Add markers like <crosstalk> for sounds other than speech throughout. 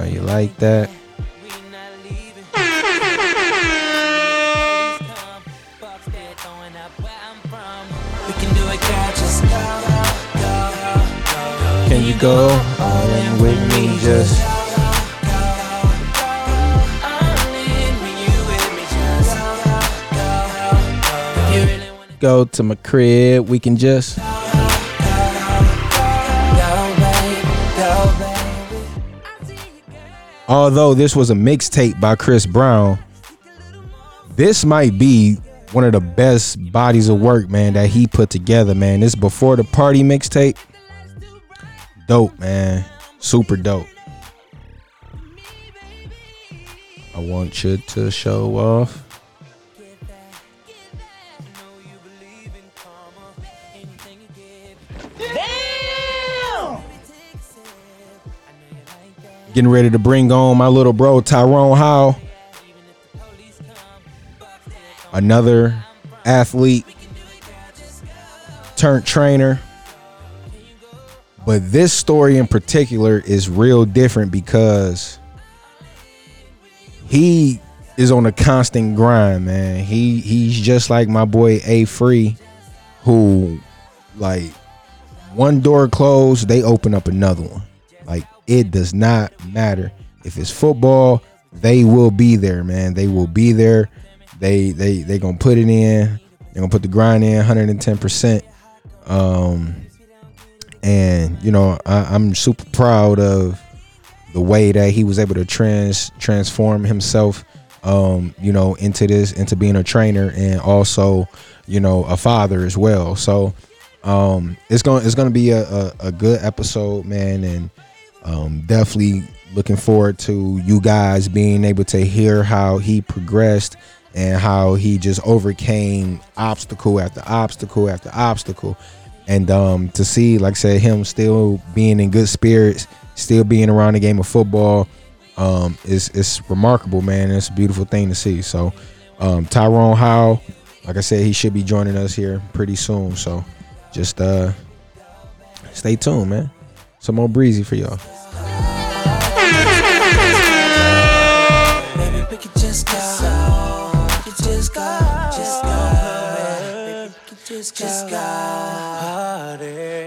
How you like that? Can you go all in with me just? Go to my crib, we can just. Although this was a mixtape by Chris Brown, this might be one of the best bodies of work, man, that he put together, man. This before the party mixtape. Dope, man. Super dope. I want you to show off. Getting ready to bring on my little bro Tyrone Howe. Another athlete turned trainer. But this story in particular is real different because he is on a constant grind, man. He he's just like my boy A Free, who like one door closed, they open up another one. Like it does not matter if it's football, they will be there, man. They will be there. They they they gonna put it in. They're gonna put the grind in 110 percent. Um, and you know I, I'm super proud of the way that he was able to trans transform himself um you know into this into being a trainer and also you know a father as well so um it's gonna it's gonna be a, a, a good episode man and um definitely looking forward to you guys being able to hear how he progressed and how he just overcame obstacle after obstacle after obstacle. And um to see like I said him still being in good spirits still being around the game of football um is it's remarkable man. It's a beautiful thing to see. So um Tyrone Howe like I said he should be joining us here pretty soon. So just uh stay tuned man some more breezy for y'all just go. We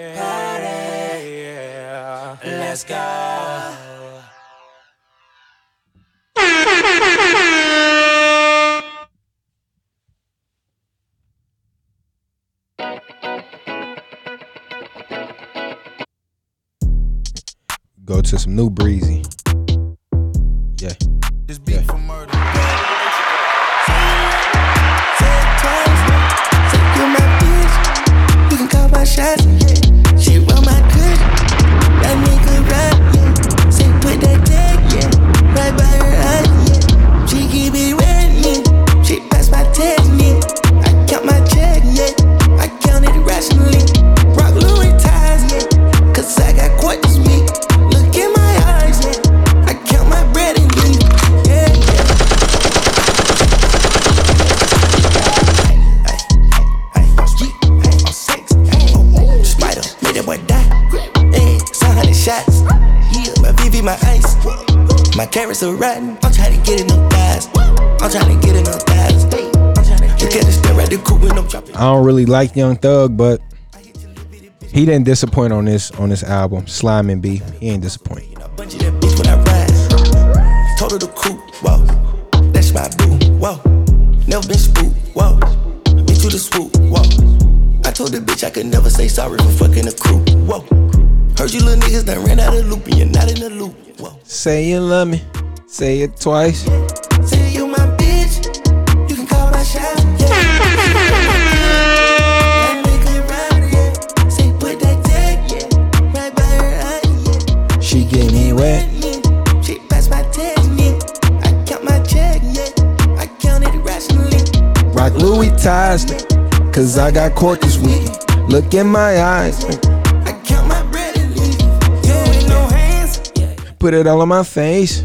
go to some new breezy yeah This beat Yeah. for murder. Are rotten. I'm trying to get in them thighs. I'm trying to get in thighs. Look at the step right the coupe when I'm dropping. I don't really like Young Thug, but he didn't disappoint on this on this album. Slime and B, he ain't disappoint. A bunch of that bitch when I ride. Total the coupe, whoa. That's my boo, whoa. Never been spooked, whoa. Me to the swoop, whoa. I told the bitch I could never say sorry for fucking a crew, whoa. Heard you little niggas done ran out of loop and you're not in the loop. Say you love me, say it twice. Say you my bitch, you can call my shot. Yeah. That yeah. Say put that tag, yeah. Right by her eye. She get me wet. She pass my technique. I count my check, yeah. I count it rationally. Rock Louis ties, cause I got court this week. Look in my eyes, put it all on my face.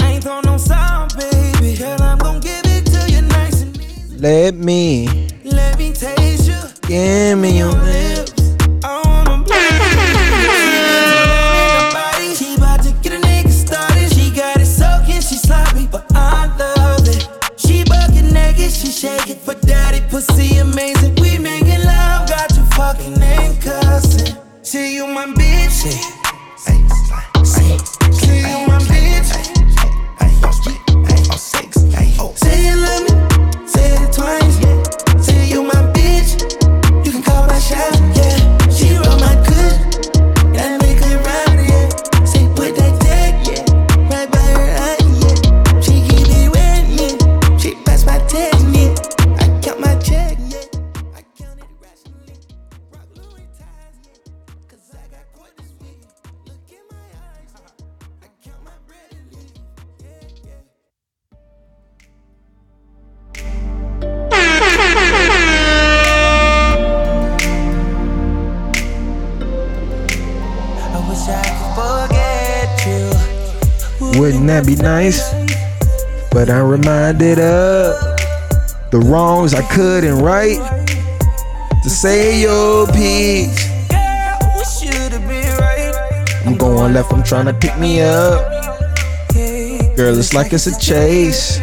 I ain't throw no sound, baby. Girl, I'm gon' give it to you nice and easy. Let me Let me taste you. give me your wish I could forget you. Wouldn't that be nice? But I'm reminded of the wrongs I couldn't right to say your piece. I'm going left, I'm trying to pick me up. Girl, it's like it's a chase.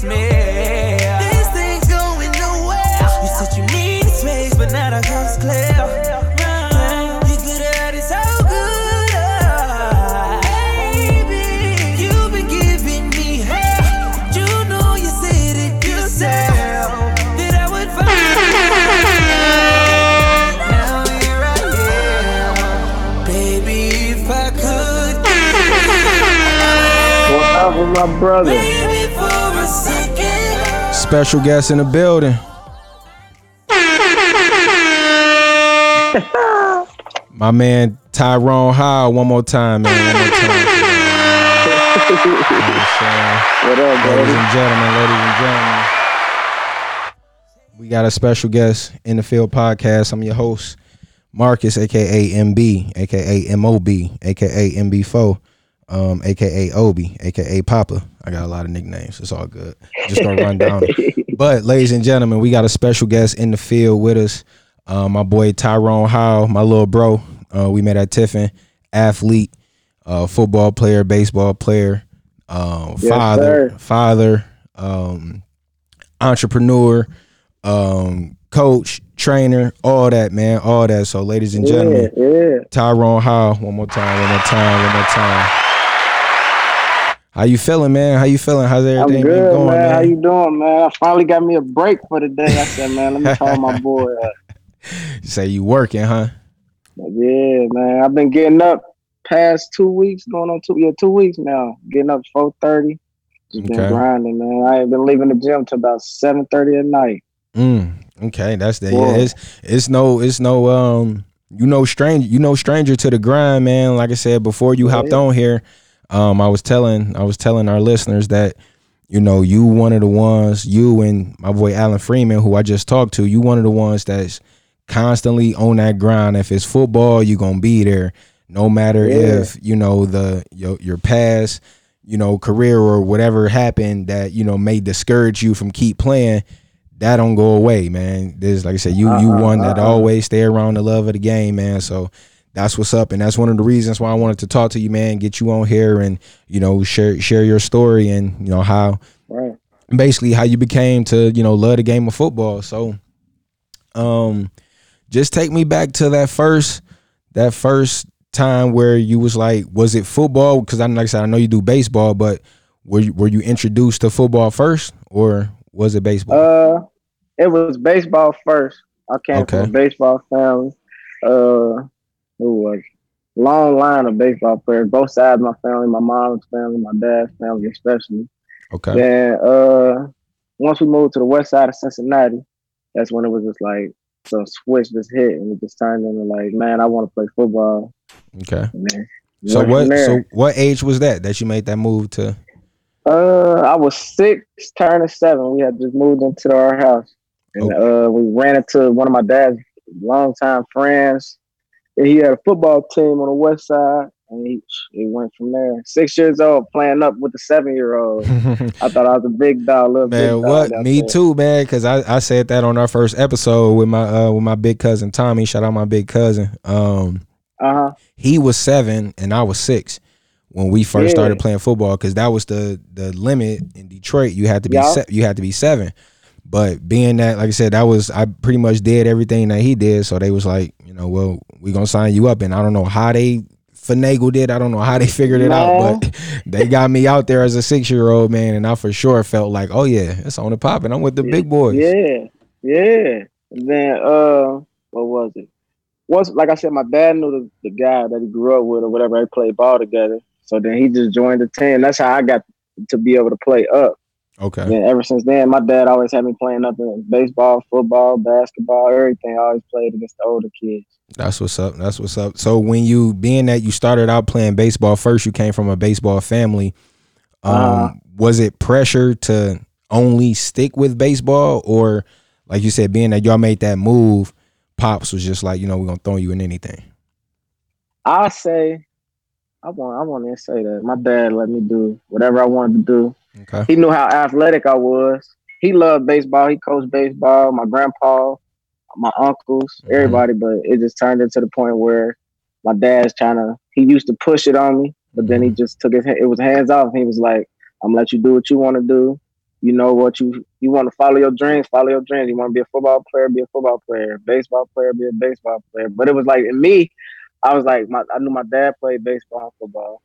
Traces of your. This thing's going nowhere. You said you need space, but now the coast clear. You could have had it so good. Baby, you've been giving me hell. You know you said it yourself. That I would find. Now here I am. Baby, if I could. What up my brother? Special guest in the building. My man Tyrone Howe, one more time, man. More time. What up, Ladies and gentlemen, ladies and gentlemen, we got a special guest in the field podcast. I'm your host, Marcus, aka MB, aka MOB, aka MB4, um, aka Obi, aka Papa. I got a lot of nicknames. It's all good. Just gonna run down. <laughs> But ladies and gentlemen, we got a special guest in the field with us. Uh, my boy Tyrone Howe, my little bro. Uh, we met at Tiffin, athlete, uh, football player, baseball player, um, Yes, father, sir. father, um, entrepreneur, um, coach, trainer, all that, man, all that. So, ladies and Yeah, gentlemen, yeah. Tyrone Howe, one more time, one more time, one more time. How you feeling, man? How you feeling? How's I'm everything been good, going, man. man? How you doing, man? I finally got me a break for the day. I said, man, let me call my boy. <laughs> You say you working, huh? yeah, man. I've been getting up past two weeks, going on two yeah, two weeks now. Getting up four thirty. Just been grinding, man. I ain't been leaving the gym till about seven thirty at night. Mm, okay, that's the yeah. It's it's no it's no um you know stranger you know stranger to the grind, man. Like I said before, you hopped Yeah. on here. Um, I was telling I was telling our listeners that you know you one of the ones you and my boy Alan Freeman, who I just talked to, you one of the ones that's constantly on that grind. If it's football, you're gonna be there, no matter Yeah. if you know the your your past you know career or whatever happened that you know may discourage you from keep playing that don't go away, man. There's like I said, you you Uh-uh, one that uh-uh. always stay around the love of the game, man. So that's what's up, and that's one of the reasons why I wanted to talk to you, man. Get you on here and you know share share your story and you know how Right. basically how you became to you know love the game of football. So, um, just take me back to that first that first time where you was like, was it football? Because I like I said, I know you do baseball, but were you were you introduced to football first, or was it baseball? Uh, it was baseball first. I came Okay. from a baseball family. Uh, who was long line of baseball players, both sides of my family, my mom's family, my dad's family, especially. okay. Then, uh, once we moved to the west side of Cincinnati, that's when it was just like the switch just hit, and it just turned into like, man, I want to play football. Okay. Then So what? So what age was that that you made that move to? Uh, I was six, turning seven. We had just moved into our house, and uh, we ran into one of my dad's longtime friends. And he had a football team on the west side, and he, he went from there. Six years old, playing up with the seven year old. <laughs> I thought I was a big dog, little big Man, dog. what? Me there. too, man. Because I, I said that on our first episode with my uh with my big cousin Tommy. Shout out my big cousin. Um, Uh huh. he was seven and I was six when we first Yeah. started playing football because that was the the limit in Detroit. You had to be Yeah. se- you had to be seven. But being that, like I said, that was I pretty much did everything that he did. So they was like, you know, well, we gonna sign you up, and I don't know how they finagled it. I don't know how they figured it out, but <laughs> they got me out there as a six year old man, and I for sure felt like, oh yeah, it's on the pop, and I'm with the big boys. Yeah, yeah. And then uh, what was it? Once, like I said, my dad knew the, the guy that he grew up with or whatever. They played ball together. So then he just joined the team. That's how I got to be able to play up. Okay. And ever since then, my dad always had me playing up in baseball, football, basketball, everything. I always played against the older kids. That's what's up. That's what's up. So when you being that you started out playing baseball first, you came from a baseball family. Um, Uh-huh. was it pressure to only stick with baseball, or like you said, being that y'all made that move, pops was just like, you know, we're gonna throw you in anything. I say, I want, I want to say that my dad let me do whatever I wanted to do. Okay. He knew how athletic I was. He loved baseball. He coached baseball. My grandpa, my uncles, Mhm. everybody. But it just turned into the point where my dad's trying to. He used to push it on me, but then he just took his. It was hands off. He was like, "I'm gonna let you do what you want to do. You know what you you want to follow your dreams. Follow your dreams. You want to be a football player. Be a football player. Baseball player. Be a baseball player." But it was like in me, I was like, my, I knew my dad played baseball and football.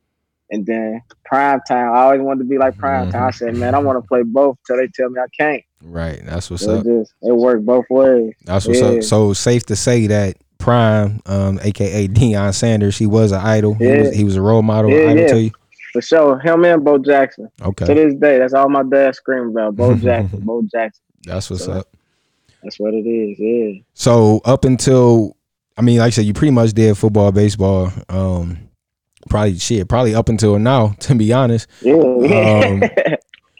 And then prime time, I always wanted to be like prime time. I said, man, I want to play both till they tell me I can't. Right. That's what's So up. it just it worked both ways. That's what's yeah. up. So safe to say that Prime, um, aka <laughs> Deion Sanders, he was an idol. He was he was a role model, Yeah, idol yeah. to you. For sure. Him and Bo Jackson. Okay. To this day, that's all my dad screaming about. Bo <laughs> Jackson, Bo Jackson. That's what's So- up. That's what it is. Yeah. So up until I mean, like I said, you pretty much did football, baseball. Um, probably shit, probably up until now, <laughs> to be honest. Yeah. Um,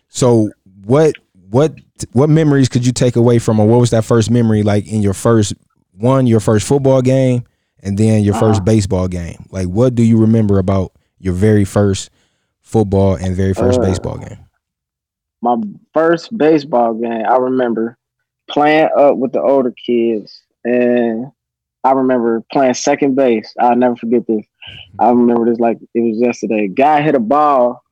So what what what memories could you take away from, or what was that first memory like in your first one, your first football game, and then your first Uh-huh. baseball game? Like, what do you remember about your very first football and very first Uh, baseball game? my first baseball game, I remember playing up with the older kids, and I remember playing second base. I'll never forget this. I remember this like it was yesterday. Guy hit a ball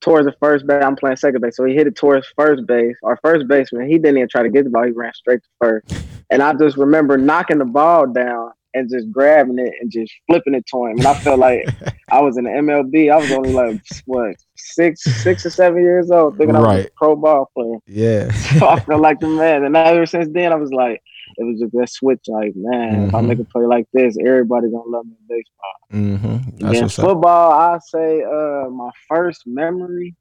towards the first base. I'm playing second base, so he hit it towards first base. Our first baseman, he didn't even try to get the ball. He ran straight to first, and I just remember knocking the ball down and just grabbing it and just flipping it to him. And I felt like <laughs> I was in the MLB. I was only like what six, six or seven years old, thinking I was a pro ball player. Yeah. <laughs> So I felt like the man. And ever since then, I was like, it was just that switch. Like, man, if I Mhm. make a play like this, everybody gonna love me in baseball. mm-hmm. And That's football, I say, uh, my first memory,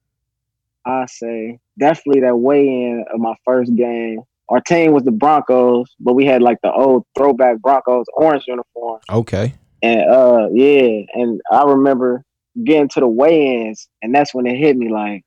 I say definitely that weigh in of my first game. Our team was the Broncos, but we had like the old throwback Broncos orange uniform. Okay. And uh yeah, and I remember getting to the weigh-ins, and that's when it hit me like,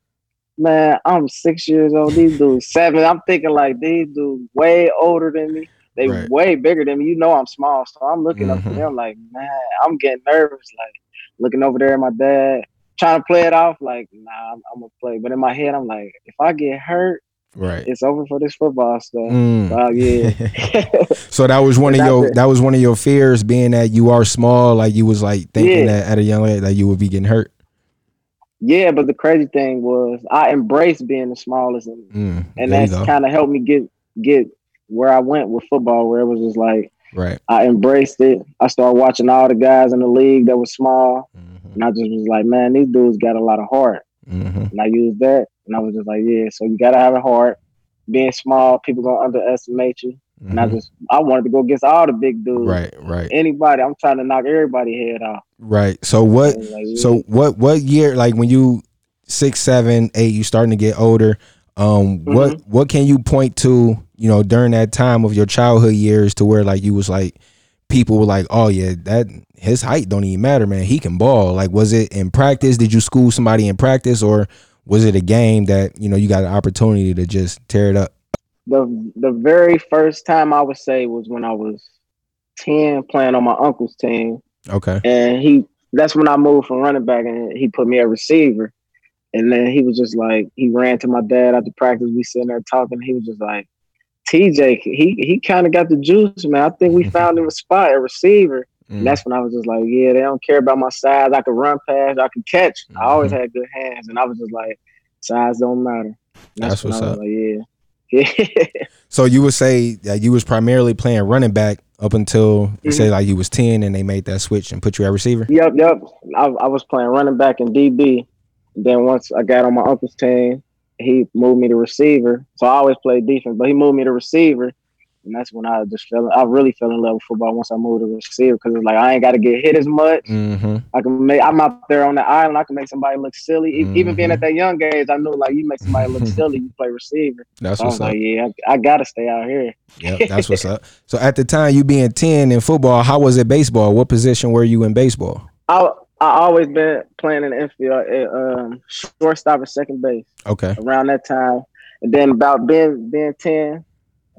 man, I'm six years old. These <laughs> dudes seven. I'm thinking like these dudes way older than me. They Right. way bigger than me. You know I'm small, so I'm looking up to Mhm. them like, man, I'm getting nervous. Like looking over there at my dad, trying to play it off like, nah, I'm, I'm gonna play. But in my head, I'm like, if I get hurt, Right. it's over for this football stuff. Mm. Oh yeah. <laughs> So that was one of your it. that was one of your fears, being that you are small. Like you was like thinking Yeah. that at a young age that you would be getting hurt. Yeah, but the crazy thing was I embraced being the smallest, and, Mm, and that's kind of helped me get get where I went with football, where it was just like Right. I embraced it. I started watching all the guys in the league that was small, Mm-hmm. and I just was like, man, these dudes got a lot of heart, Mm-hmm. and I used that, and I was just like, yeah, so you gotta have a heart. Being small, people gonna underestimate you, and I just I wanted to go against all the big dudes. Mm-hmm. Right. Right. Anybody, I'm trying to knock everybody head off. Right. So what? Like, yeah. So what? What year? Like when you six, seven, eight, you starting to get older. Um, what Mm-hmm. what can you point to? You know, during that time of your childhood years, to where like you was like, people were like, oh yeah, that his height don't even matter, man. He can ball. Like, was it in practice? Did you school somebody in practice, or was it a game that you know you got an opportunity to just tear it up? the the very first time I would say was when I was ten, playing on my uncle's team, Okay. and he that's when I moved from running back, and he put me at receiver. And then he was just like, he ran to my dad after practice. We sitting there talking. He was just like, TJ, he he kind of got the juice, man. I think we <laughs> found him a spot at receiver. Mm. That's when I was just like, yeah, they don't care about my size. I could run past, I could catch. I always Mhm. had good hands, and I was just like, size don't matter. That's when what's up. Like, yeah, <laughs> yeah. So you would say that you was primarily playing running back up until you Mhm. say like you was ten and they made that switch and put you at receiver. Yep, yep. I, I was playing running back and DB. Then once I got on my uncle's team, he moved me to receiver. So I always played defense, but he moved me to receiver. And that's when I just fell. I really fell in love with football once I moved to receiver because it's like I ain't got to get hit as much. Mm-hmm. I can make. I'm out there on the island. I can make somebody look silly. E- Even being at that young age, I knew like you make somebody look <laughs> silly. You play receiver. That's So I what's was up. like, yeah, I, I got to stay out here. Yep, <laughs> that's what's up. So at the time you being ten in football, how was it baseball? What position were you in baseball? I I always been playing in the infield, at, um, shortstop and second base. Okay. around that time. And then about being being ten,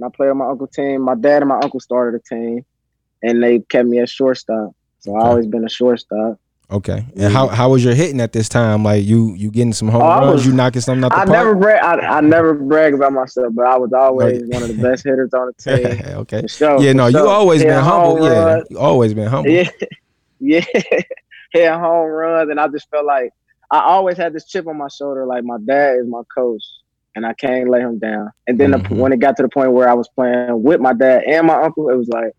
and I played on my uncle team. My dad and my uncle started a team, and they kept me at shortstop. So Okay. I always been a shortstop. Okay. And how how was your hitting at this time? Like you you getting some home Oh, runs? was- you knocking something out the I park? never brag. I, I never brag about myself, but I was always one of the best hitters on the <laughs> team. okay. Sure. Yeah, no, you always been humble. Yeah, runs. you always been humble. Yeah, <laughs> yeah, <laughs> hitting home runs, and I just felt like I always had this chip on my shoulder. Like my dad is my coach, and I can't let him down. And then Mhm. the, when it got to the point where I was playing with my dad and my uncle, it was like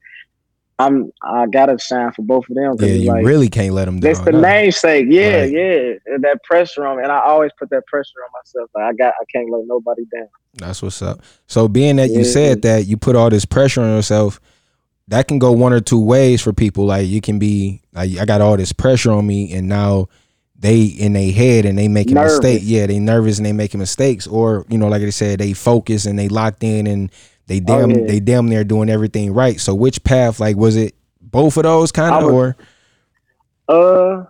I'm I gotta shine for both of them. Yeah, you like, really can't let them down. It's the no. namesake, yeah, Right. yeah. And that pressure on me, and I always put that pressure on myself. Like I got, I can't let nobody down. That's what's up. So being that you said that you put all this pressure on yourself, that can go one or two ways for people. Like you can be like I got all this pressure on me and now they in their head and they making Nervous. mistakes. Yeah, they nervous and they making mistakes. Or, you know, like I said, they focus and they locked in and they damn Oh, yeah. they damn near doing everything right. So which path, like was it both of those kind of or Uh,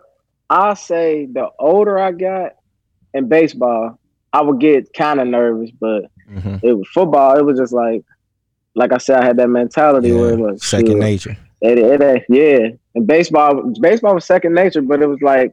I'll say the older I got in baseball, I would get kind of nervous, but Mhm. it was football. It was just like, like I said, I had that mentality where it was second nature. It, it, it- yeah. And baseball, baseball was second nature, but it was like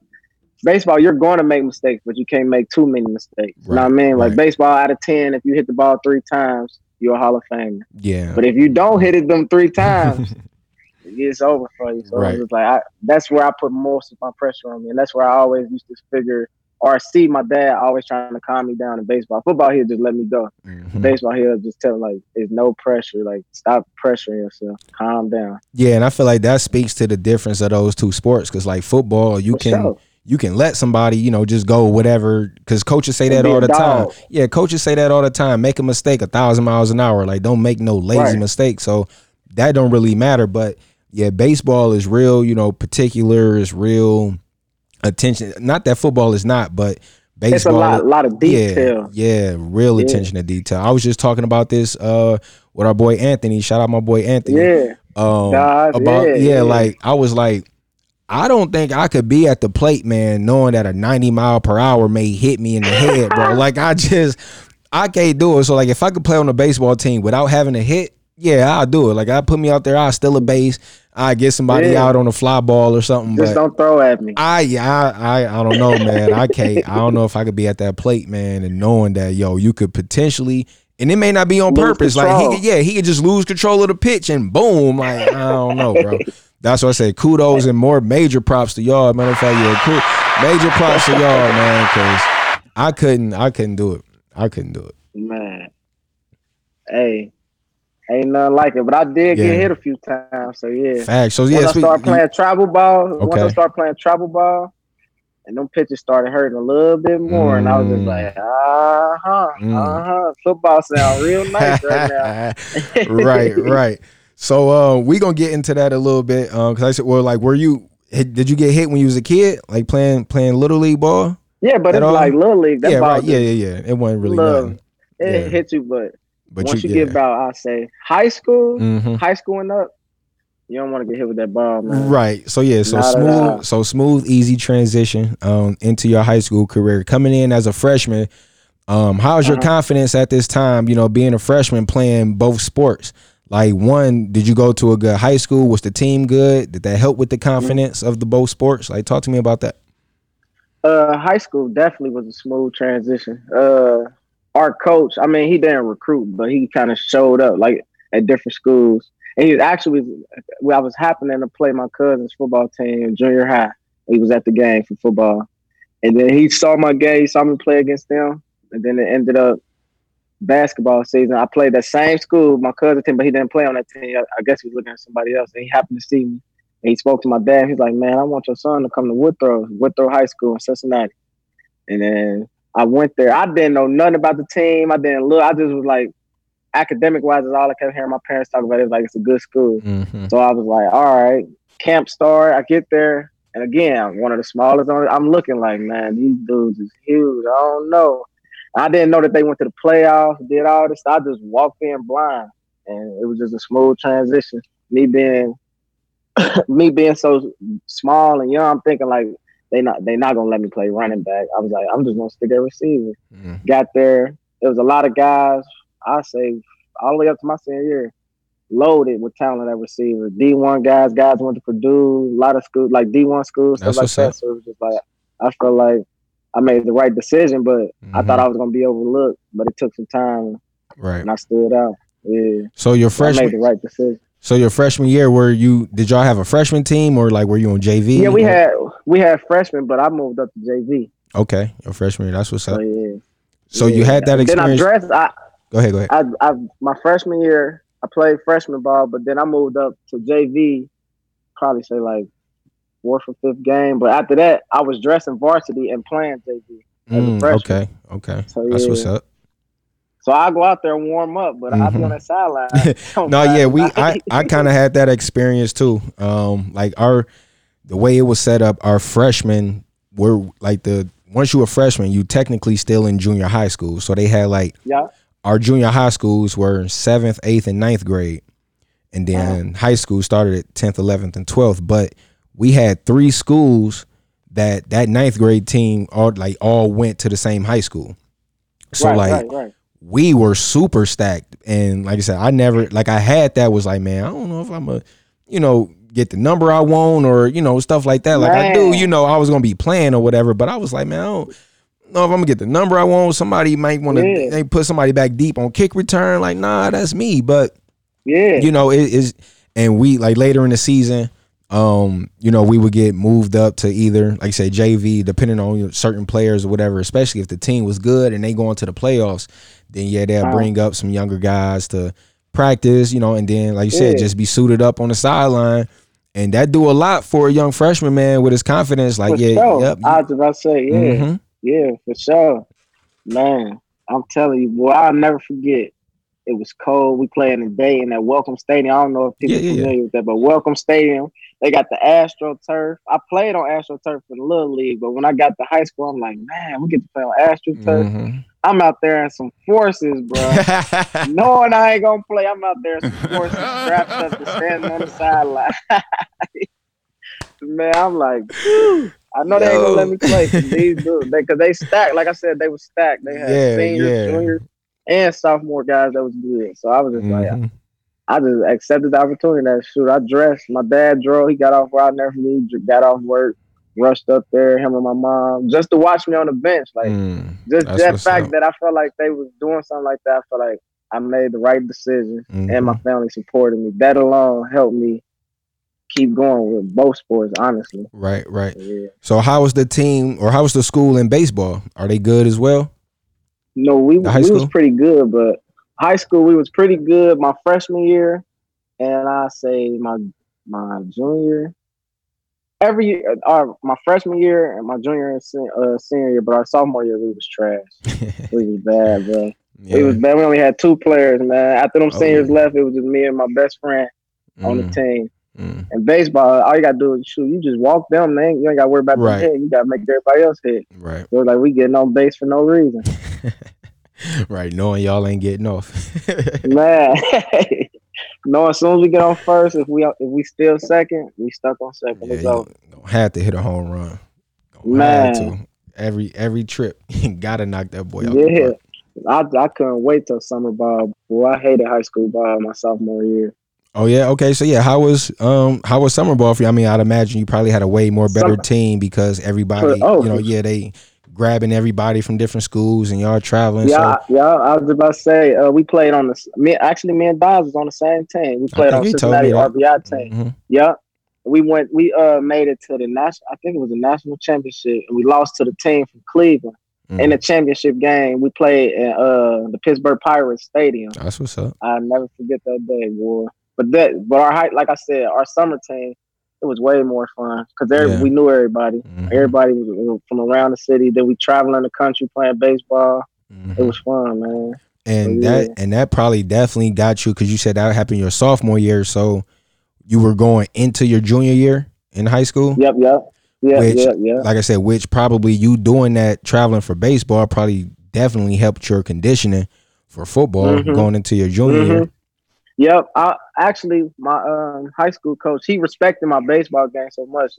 baseball. You're going to make mistakes, but you can't make too many mistakes. you know what I Right, mean? Like right. baseball, out of ten, if you hit the ball three times, you're a Hall of Famer. Yeah. But if you don't hit it them three times, <laughs> it's over for you. So Right. it was like I, that's where I put most of my pressure on me, and that's where I always used to figure or see my dad always trying to calm me down in baseball. Football, he'll just let me go. Mhm. Baseball, he'll just tell me like, "There's no pressure. Like, stop pressuring yourself. Calm down." Yeah, and I feel like that speaks to the difference of those two sports. Cause like football, you For can sure. You can let somebody, you know, just go whatever. Cause coaches say that all a the time. Yeah, coaches say that all the time. Make a mistake a thousand miles an hour. Like don't make no lazy Right. mistake. So that don't really matter. But yeah, baseball is real, you know, particular is real attention. Not that football is not, but baseball It's a lot, lot of detail. yeah, yeah, real Yeah. attention to detail. I was just talking about this uh with our boy Anthony. Shout out my boy Anthony Yeah, um Guys, about yeah, yeah. like I was like I don't think I could be at the plate, man, knowing that a 90 mile per hour may hit me in the head, bro. <laughs> Like I just I can't do it. So like if I could play on a baseball team without having a hit, yeah, I'll do it. Like I put me out there, I'll steal a base, I get somebody Yeah. out on a fly ball or something. just but don't throw at me. I yeah, I, I I don't know, man. I can't. I don't know if I could be at that plate, man, and knowing that yo, you could potentially, and it may not be on Lose purpose. Like he, could, yeah, he could just lose control of the pitch and boom. Like I don't know, bro. That's why I say kudos and more major props to y'all. Matter of fact, yeah, cool. major props to y'all, man, because I couldn't, I couldn't do it. I couldn't do it. Man, hey, ain't nothing like it. But I did Yeah. get hit a few times. So yeah. Facts. So yeah, once I speak- started playing travel ball, once I start playing travel ball, and them pitches started hurting a little bit more, and I was just Mm. like, uh huh, Mm. uh huh. Football sound real nice right now. <laughs> right, right. So uh, we gonna get into that a little bit because I said, well, like, were you? Did you get hit when you was a kid, like playing playing little league ball? Yeah, but it's all? like little league. That yeah, ball right. Yeah, yeah, yeah. It wasn't really love. nothing. It Yeah. hit you, but, But once you, yeah. get about, I say, high school, hmm high school and up, you don't want to get hit with that ball, man. Right. So yeah. So Not smooth. So smooth, easy transition um, into your high school career. Coming in as a freshman, um, how's your Uh-huh. confidence at this time? You know, being a freshman playing both sports. Like one, did you go to a good high school? Was the team good? Did that help with the Mm-hmm. confidence of the both sports? Like, talk to me about that. Uh, high school definitely was a smooth transition. Uh, our coach, I mean, he didn't recruit, but he kind of showed up like at different schools, And he actually was. Well, I was happening to play my cousin's football team in junior high. He was at the game for football, and then he saw my game. He saw me play against them, and then it ended up basketball season. I played that same school, my cousin team, but he didn't play on that team. I, I guess he was looking at somebody else, and he happened to see me. And he spoke to my dad. He's like, "Man, I want your son to come to Woodrow, Woodrow High School in Cincinnati." And then I went there. I didn't know nothing about the team. I didn't look. I just was like, academic wise, is all I kept hearing my parents talk about. It was like it's a good school. hmm So I was like, all right, camp start. I get there, and again, I'm one of the smallest. On, I'm looking like, man, these dudes is huge. I don't know. I didn't know that they went to the playoffs, did all this. I just walked in blind, and it was just a smooth transition. Me being, <coughs> me being so small and young, I'm thinking like they not they not gonna let me play running back. I was like, I'm just gonna stick at receiver mm got there. There was a lot of guys, I say all the way up to my senior year, loaded with talent at receiver. D one guys, guys went to Purdue, a lot of schools like D one schools, stuff That's like that. up. So it was just like I felt like I made the right decision, but I Mhm. thought I was gonna be overlooked. But it took some time Right. and I stood out. Yeah. So your So I made the freshman, right decision. so your freshman year, were you? Did y'all have a freshman team or like were you on JV? Yeah, we or- had we had freshmen, but I moved up to JV. Okay, your freshman year. That's what's up. yeah. So you had that experience. Then I dressed I Go ahead. Go ahead. I, I my freshman year, I played freshman ball, but then I moved up to JV, probably say like fourth or fifth game. But after that, I was dressing varsity and playing JV. Mm, okay. Okay. So That's what's up. So I go out there and warm up, but I'll be on the sideline. <laughs> <laughs> no, yeah, we I, <laughs> I kind of had that experience too. Um, like our the way it was set up, our freshmen were like the once you were freshman, you technically still in junior high school. So they had like yeah, our junior high schools were seventh, eighth, and ninth grade, and then high school started at tenth, eleventh, and twelfth. But we had three schools that that ninth grade team all like all went to the same high school. So right, like right, right. we were super stacked and like i said i never like i had that was like man i don't know if i'm a you know get the number i want or you know stuff like that like i do you know i was gonna be playing or whatever but i was like man i don't know if i'm gonna get the number i want somebody might want to Yeah. they put somebody back deep on kick return like nah that's me but Yeah, you know it is and we like later in the season um you know we would get moved up to either like I say jv depending on you know, certain players or whatever especially if the team was good and they go into the playoffs then yeah they'll Uh-huh. bring up some younger guys to practice you know and then like you said just be suited up on the sideline and that do a lot for a young freshman man with his confidence like for yeah sure. yep I was about to say, yeah, mhm. Yeah, for sure. Man, I'm telling you, boy, I'll never forget. It was cold. We playing in the day in that Welcome Stadium. I don't know if people Yeah, yeah, yeah. familiar with that, but Welcome Stadium, they got the Astro Turf. I played on Astro Turf in the little league, but when I got to high school, I'm like, man, we get to play on Astro Turf. Mhm. I'm out there in some forces, bro. <laughs> Knowing I ain't gonna play, I'm out there in some forces, strapped up and standing on the <laughs> sideline. <laughs> Man, I'm like, "Phew." I know they ain't gonna let me play <laughs> 'cause these dudes, they, they stacked. Like I said, they were stacked. They had Yeah, seniors, yeah. juniors, and sophomore guys that was good. So I was just like, Mhm. I just accepted the opportunity. That shoot, I dressed. My dad drove. He got off right there for me. Got off work, rushed up there. Him and my mom just to watch me on the bench. Like Mm. just that fact up. that I felt like they was doing something like that. I felt like I made the right decision, and my Mhm. family supported me. That alone helped me keep going with both sports. Honestly, right right yeah. So how was the team or how was the school in baseball? Are they good as well? No, we we was pretty good, but high school we was pretty good my freshman year, and I say my my junior. Every year, our my freshman year and my junior and sen- uh, senior year, but our sophomore year we was trash. <laughs> We was bad, bro. It was bad. We only had two players, man. After them Oh, seniors yeah. left, it was just me and my best friend on the Mm, team. Mm. And baseball, all you gotta do is shoot. You just walk them, man. You ain't gotta worry about Right. the hit. You gotta make everybody else hit. Right, So like we getting on base for no reason, <laughs> right. Knowing y'all ain't getting off. <laughs> man. <laughs> no, as soon as we get on first, if we if we still second, we stuck on second. yeah, it's you over. gonna have to hit a home run. Gonna Man. have to. Every every trip, you gotta knock that boy out. Yeah. I, I couldn't wait till summer ball. Boy, I hated high school ball my sophomore year. Oh yeah, okay. So yeah, how was um how was summer ball for you? I mean, I'd imagine you probably had a way more better Summer- team because everybody, oh, you know, yeah, they grabbing everybody from different schools and y'all traveling. Yeah, yeah. I was about to say uh, we played on the me. Actually, me and Dodds was on the same team. We played on Cincinnati. RBI So, team. mhm. Yeah, we went. We uh made it to the national. I think it was the national championship, and we lost to the team from Cleveland Mhm. in the championship game. We played at uh the Pittsburgh Pirates Stadium. That's what's up. I'll never forget that day, boy. But that, but our height, like I said, our summer team, it was way more fun because Yeah. we knew everybody. Mhm. Everybody was from around the city. Then we traveling the country playing baseball. Mhm. It was fun, man. and yeah. that and that probably definitely got you because you said that happened your sophomore year, so you were going into your junior year in high school. Yep, yep, yeah, Which, yeah, yeah. Like I said, which probably you doing that traveling for baseball probably definitely helped your conditioning for football Mhm. going into your junior year. Yep. I actually my um high school coach, he respected my baseball game so much.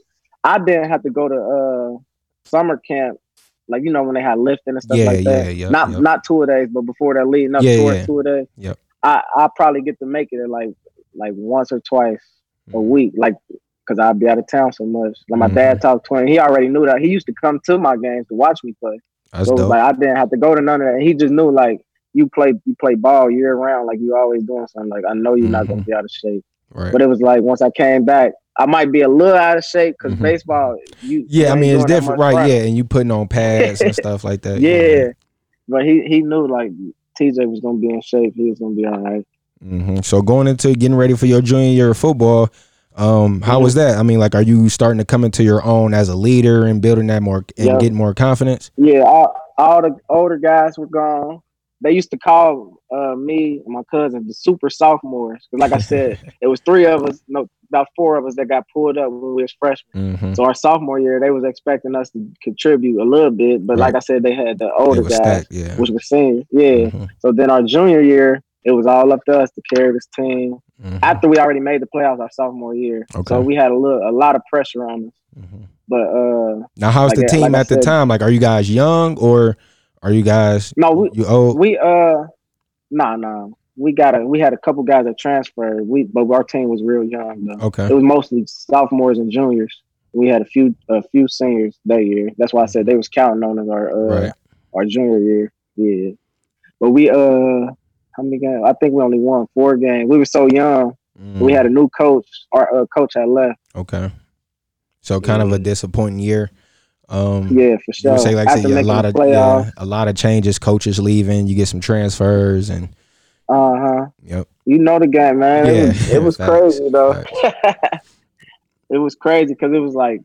I didn't have to go to uh summer camp, like you know when they had lifting and stuff Yeah, like that. yeah, yeah, not yep. not two a days, but before that leading up Yeah, towards yeah. two days. Yep. I I probably get to make it like like once or twice a Mhm. week, like because I'd be out of town so much. Like my Mhm. dad talked to him, he already knew that. He used to come to my games to watch me play. That's So dope. like I didn't have to go to none of that. He just knew like you play you play ball year round, like you always doing something. Like I know you're not gonna Mhm. be out of shape. right. But it was like once I came back, I might be a little out of shape because Mhm. baseball. You yeah, I mean it's different, right? running. Yeah, and you putting on pads and stuff like that. you know. yeah. But he he knew like TJ was gonna be in shape. He was gonna be all right. hmm So going into getting ready for your junior year of football, um, how Mhm. was that? I mean, like, are you starting to come into your own as a leader and building that more and Yeah. getting more confidence? Yeah, all, all the older guys were gone. They used to call uh, me and my cousin the super sophomores. 'Cause like I said, <laughs> it was three of us, no, about four of us that got pulled up when we was freshmen. Mm-hmm. So our sophomore year, they was expecting us to contribute a little bit, but like I said, they had the older guys, stacked, yeah. which was seniors. Yeah. Mhm, So then our junior year, it was all up to us to carry this team. mhm, After we already made the playoffs our sophomore year, Okay. so we had a little, a lot of pressure on us. mhm. But uh, Now, how's Like the team like at the time? Like, are you guys young or are you guys no, we you old? we uh, nah, nah, we got a we had a couple guys that transferred. We but our team was real young though. okay, It was mostly sophomores and juniors. We had a few a few seniors that year. That's why I said they was counting on us our uh, right. our junior year. Yeah. But we uh how many games? I think we only won four games. We were so young. We Mhm, had a new coach. Our uh, coach had left. okay. So kind of a disappointing year. Um, Yeah, for sure. say like say, a lot of yeah, a lot of changes, coaches leaving, you get some transfers, and Uh huh. yep, You know the game, man. Yeah, it was, it was facts, crazy though. <laughs> it was crazy because it was like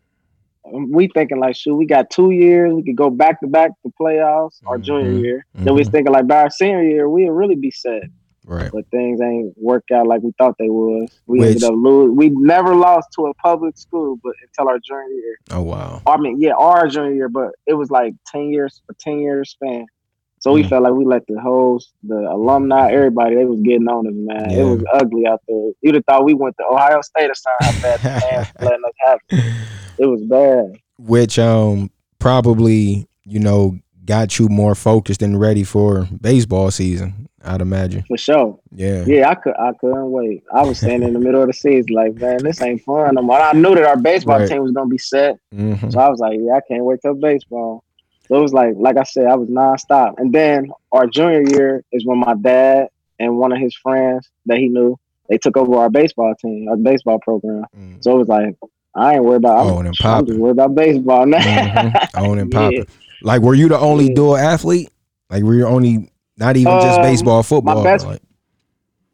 we thinking like, shoot, we got two years. We could go back to back to playoffs our junior Mhm, year. Then we was mhm. thinking like by our senior year, we'd really be set. Right, But things ain't worked out like we thought they would. We Which- ended up lose. We never lost to a public school, but until our junior year. oh wow, I mean, yeah, our junior year, but it was like ten years, a ten year span. So we Mm. felt like we let the host, the alumni, everybody, they was getting on us, man. Yeah. It was ugly out there. You'd have thought we went to Ohio State or something. How bad the fans letting us have it. It was bad. which um probably you know got you more focused and ready for baseball season. I'd imagine. For sure. Yeah, Yeah, I could I couldn't wait. I was standing in the middle of the season like, man, this ain't fun. no more. I knew that our baseball Right. team was gonna be set. Mhm. So I was like, yeah, I can't wait till baseball. So it was like, like I said, I was nonstop. And then our junior year is when my dad and one of his friends that he knew, they took over our baseball team, our baseball program. Mm. So it was like, I ain't worried about. I'm, and I'm popping. just worried about baseball now. Mhm. On and <laughs> Yeah. Like, were you the only Yeah. dual athlete? Like, were you only not even just Um, baseball, football? best- like,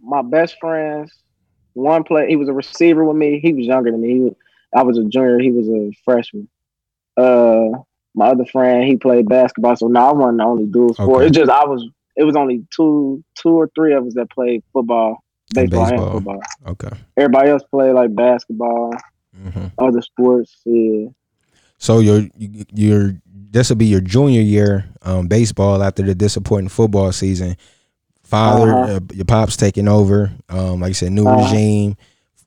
My best friends, one play, he was a receiver with me. He was younger than me. He was, I was a junior. He was a freshman. Uh, my other friend, he played basketball. So no, I wasn't the only dual sport. Okay. It's just I was. It was only two, two or three of us that played football, And baseball, and, football. okay. Everybody else played like basketball, hmm other sports. Yeah, So your your this will be your junior year um, baseball after the disappointing football season. Father, Uh-huh. uh, your pops taking over. Um, like I said, new Uh-huh. regime.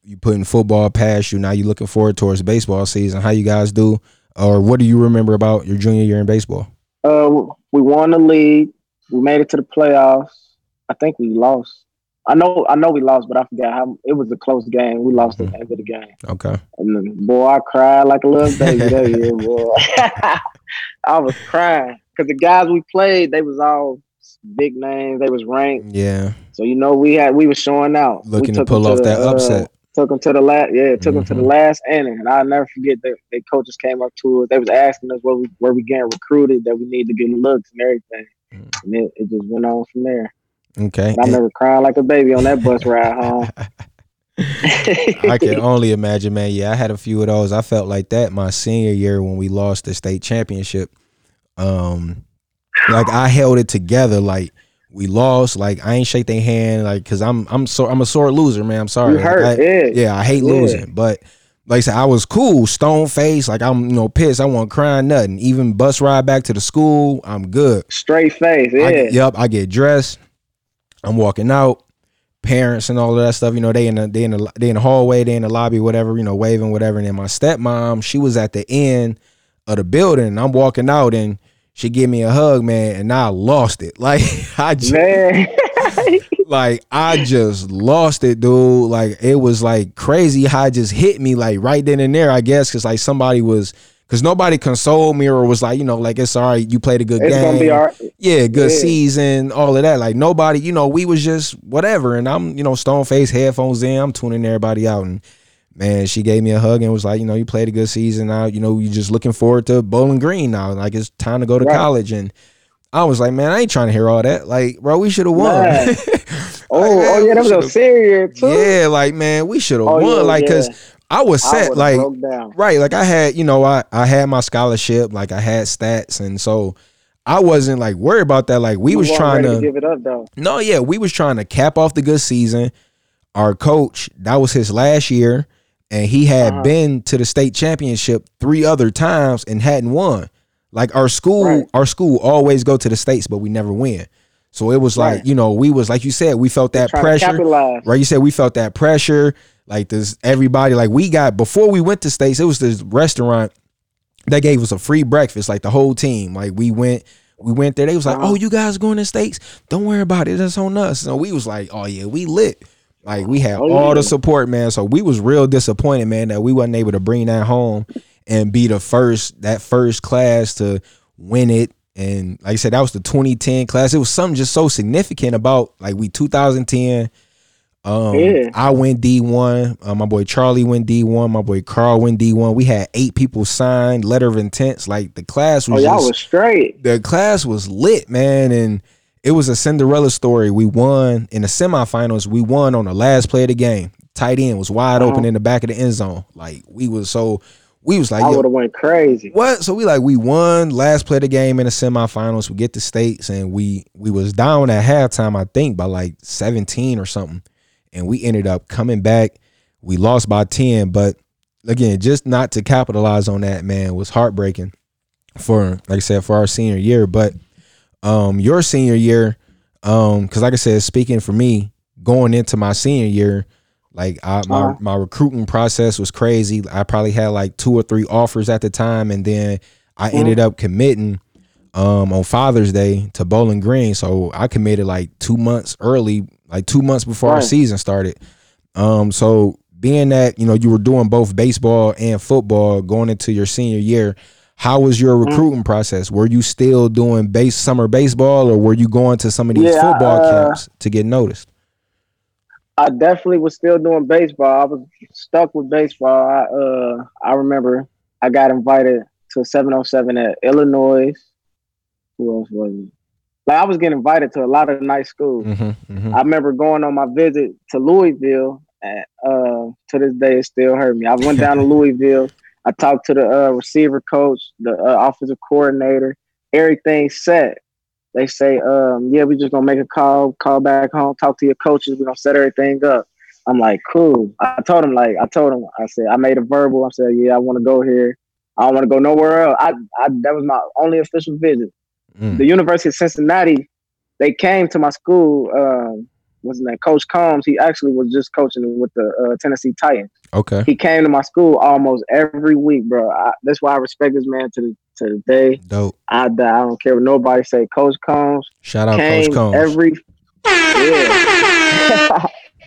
You putting football past you. Now you looking forward towards baseball season. How you guys do, or what do you remember about your junior year in baseball? uh, we won the league. We made it to the playoffs. I think we lost I know, I know we lost, but I forgot how it was a close game. We lost Mm-hmm. at the end of the game, Okay. and then, boy, I cried like a little <laughs> baby that year, boy. <laughs> I was crying because the guys we played, they was all big names. They was ranked, Yeah. so you know we had we was showing out, We Looking to pull off that uh, upset. took them to the last, yeah, took them to the Mhm. last inning, and I'll never forget that the coaches came up to us. They was asking us where we where we getting recruited, that we need to get looks and everything, Mhm. and it, it just went on from there. Okay. And I remember crying like a baby on that bus ride home. I can <laughs> only imagine, man. Yeah, I had a few of those. I felt like that my senior year when we lost the state championship. Um, like I held it together. Like we lost. Like I ain't shake their hand. Like because I'm I'm so I'm a sore loser, man. I'm sorry. You hurt, I- yeah. yeah, I hate Yeah. losing, but. Like I said, I was cool, stone face. Like I'm, you know, pissed. I wasn't crying nothing. Even bus ride back to the school, I'm good. Straight face, yeah. I yep, I get dressed. I'm walking out. Parents and all of that stuff, you know, they in the they in the they in the hallway, they in the lobby, whatever, you know, waving, whatever. And then my stepmom, she was at the end of the building. I'm walking out, and she gave me a hug, man, and I lost it. <laughs> Like I just, Man, <laughs> like I just lost it, dude. Like it was like crazy how it just hit me like right then and there. I guess because like somebody was because nobody consoled me or was like, you know, like it's all right, you played a good it's game gonna be all right. yeah, good Yeah. season, all of that. Like nobody, you know, we was just whatever. And I'm, you know, stone face, headphones in, I'm tuning everybody out. And man, she gave me a hug and was like, you know, you played a good season now. You know, you just looking forward to Bowling Green now. Like it's time to go to Right. college. And I was like, man, I ain't trying to hear all that. Like, bro, we should have won. <laughs> Oh, Like, man, oh yeah, that was a should've- too. yeah, like man, we should have Oh, won. yeah, like, cause yeah. I was set. would've like, right like i had you know i i had my scholarship like i had stats and so i wasn't like worried about that like we You was trying ready to, give it up though. no yeah we was trying to cap off the good season our coach that was his last year and he had Uh-huh. been to the state championship three other times and hadn't won like our school Right. our school always go to the states but we never win so it was like Right. you know we was like you said we felt that pressure right? You said we felt that pressure. Like this, everybody, like we got before we went to states. It was this restaurant that gave us a free breakfast, like the whole team. Like we went, we went there. They was like, Uh-huh. "Oh, you guys going to states? Don't worry about it. It's on us." So we was like, "Oh yeah, we lit." Like we had Oh, all yeah. the support, man. So we was real disappointed, man, that we wasn't able to bring that home and be the first that first class to win it. And like I said, that was the 2010 class. It was something just so significant about like we 2010. Um, Yeah. I went D one. Uh, my boy Charlie went D one. My boy Carl went D one. We had eight people signed letter of intents. Like the class Oh, was y'all just was straight. the class was lit, man, and it was a Cinderella story. We won in the semifinals. We won on the last play of the game. Tight end was wide open in the back of the end zone. Like we was so we was like, I would have went crazy. what? So we like we won last play of the game in the semifinals. We get the states and we we was down at halftime, I think, by like 17 or something. And we ended up coming back. We lost by 10, but again, just not to capitalize on that, man, was heartbreaking for like I said, for our senior year. But um your senior year, um, because like I said, speaking for me, going into my senior year, like I, my Uh-huh. my recruiting process was crazy. I probably had like two or three offers at the time, and then I Mm-hmm. ended up committing um on Father's Day to Bowling Green. So I committed like two months early, like two months before our season started. Um, so being that you know you were doing both baseball and football going into your senior year, how was your Mm-hmm. recruiting process? Were you still doing base summer baseball, or were you going to some of these Yeah, football uh, camps to get noticed? I definitely was still doing baseball. I was stuck with baseball. I uh I remember I got invited to 707 at Illinois. Who else was it? Like I was getting invited to a lot of nice schools. Mm-hmm, mm-hmm. I remember going on my visit to Louisville. And, uh, to this day, it still hurt me. I went down to <laughs> Louisville. I talked to the uh, receiver coach, the uh, offensive coordinator. Everything set. They say, um, "Yeah, we just gonna make a call, call back home, talk to your coaches. We're gonna set everything up." I'm like, "Cool." I told him, like, I told him, I said, I made a verbal. I said, "Yeah, I want to go here. I don't want to go nowhere else." I, I, that was my only official visit Mm. the University of Cincinnati, they came to my school. Um, what's his name? Coach Coombs. He actually was just coaching with the uh, Tennessee Titans. Okay. He came to my school almost every week, bro. I, that's why I respect this man to the to the day. Dope. I, I don't care what nobody say. Coach Coombs Shout out Coach Coombs. every yeah.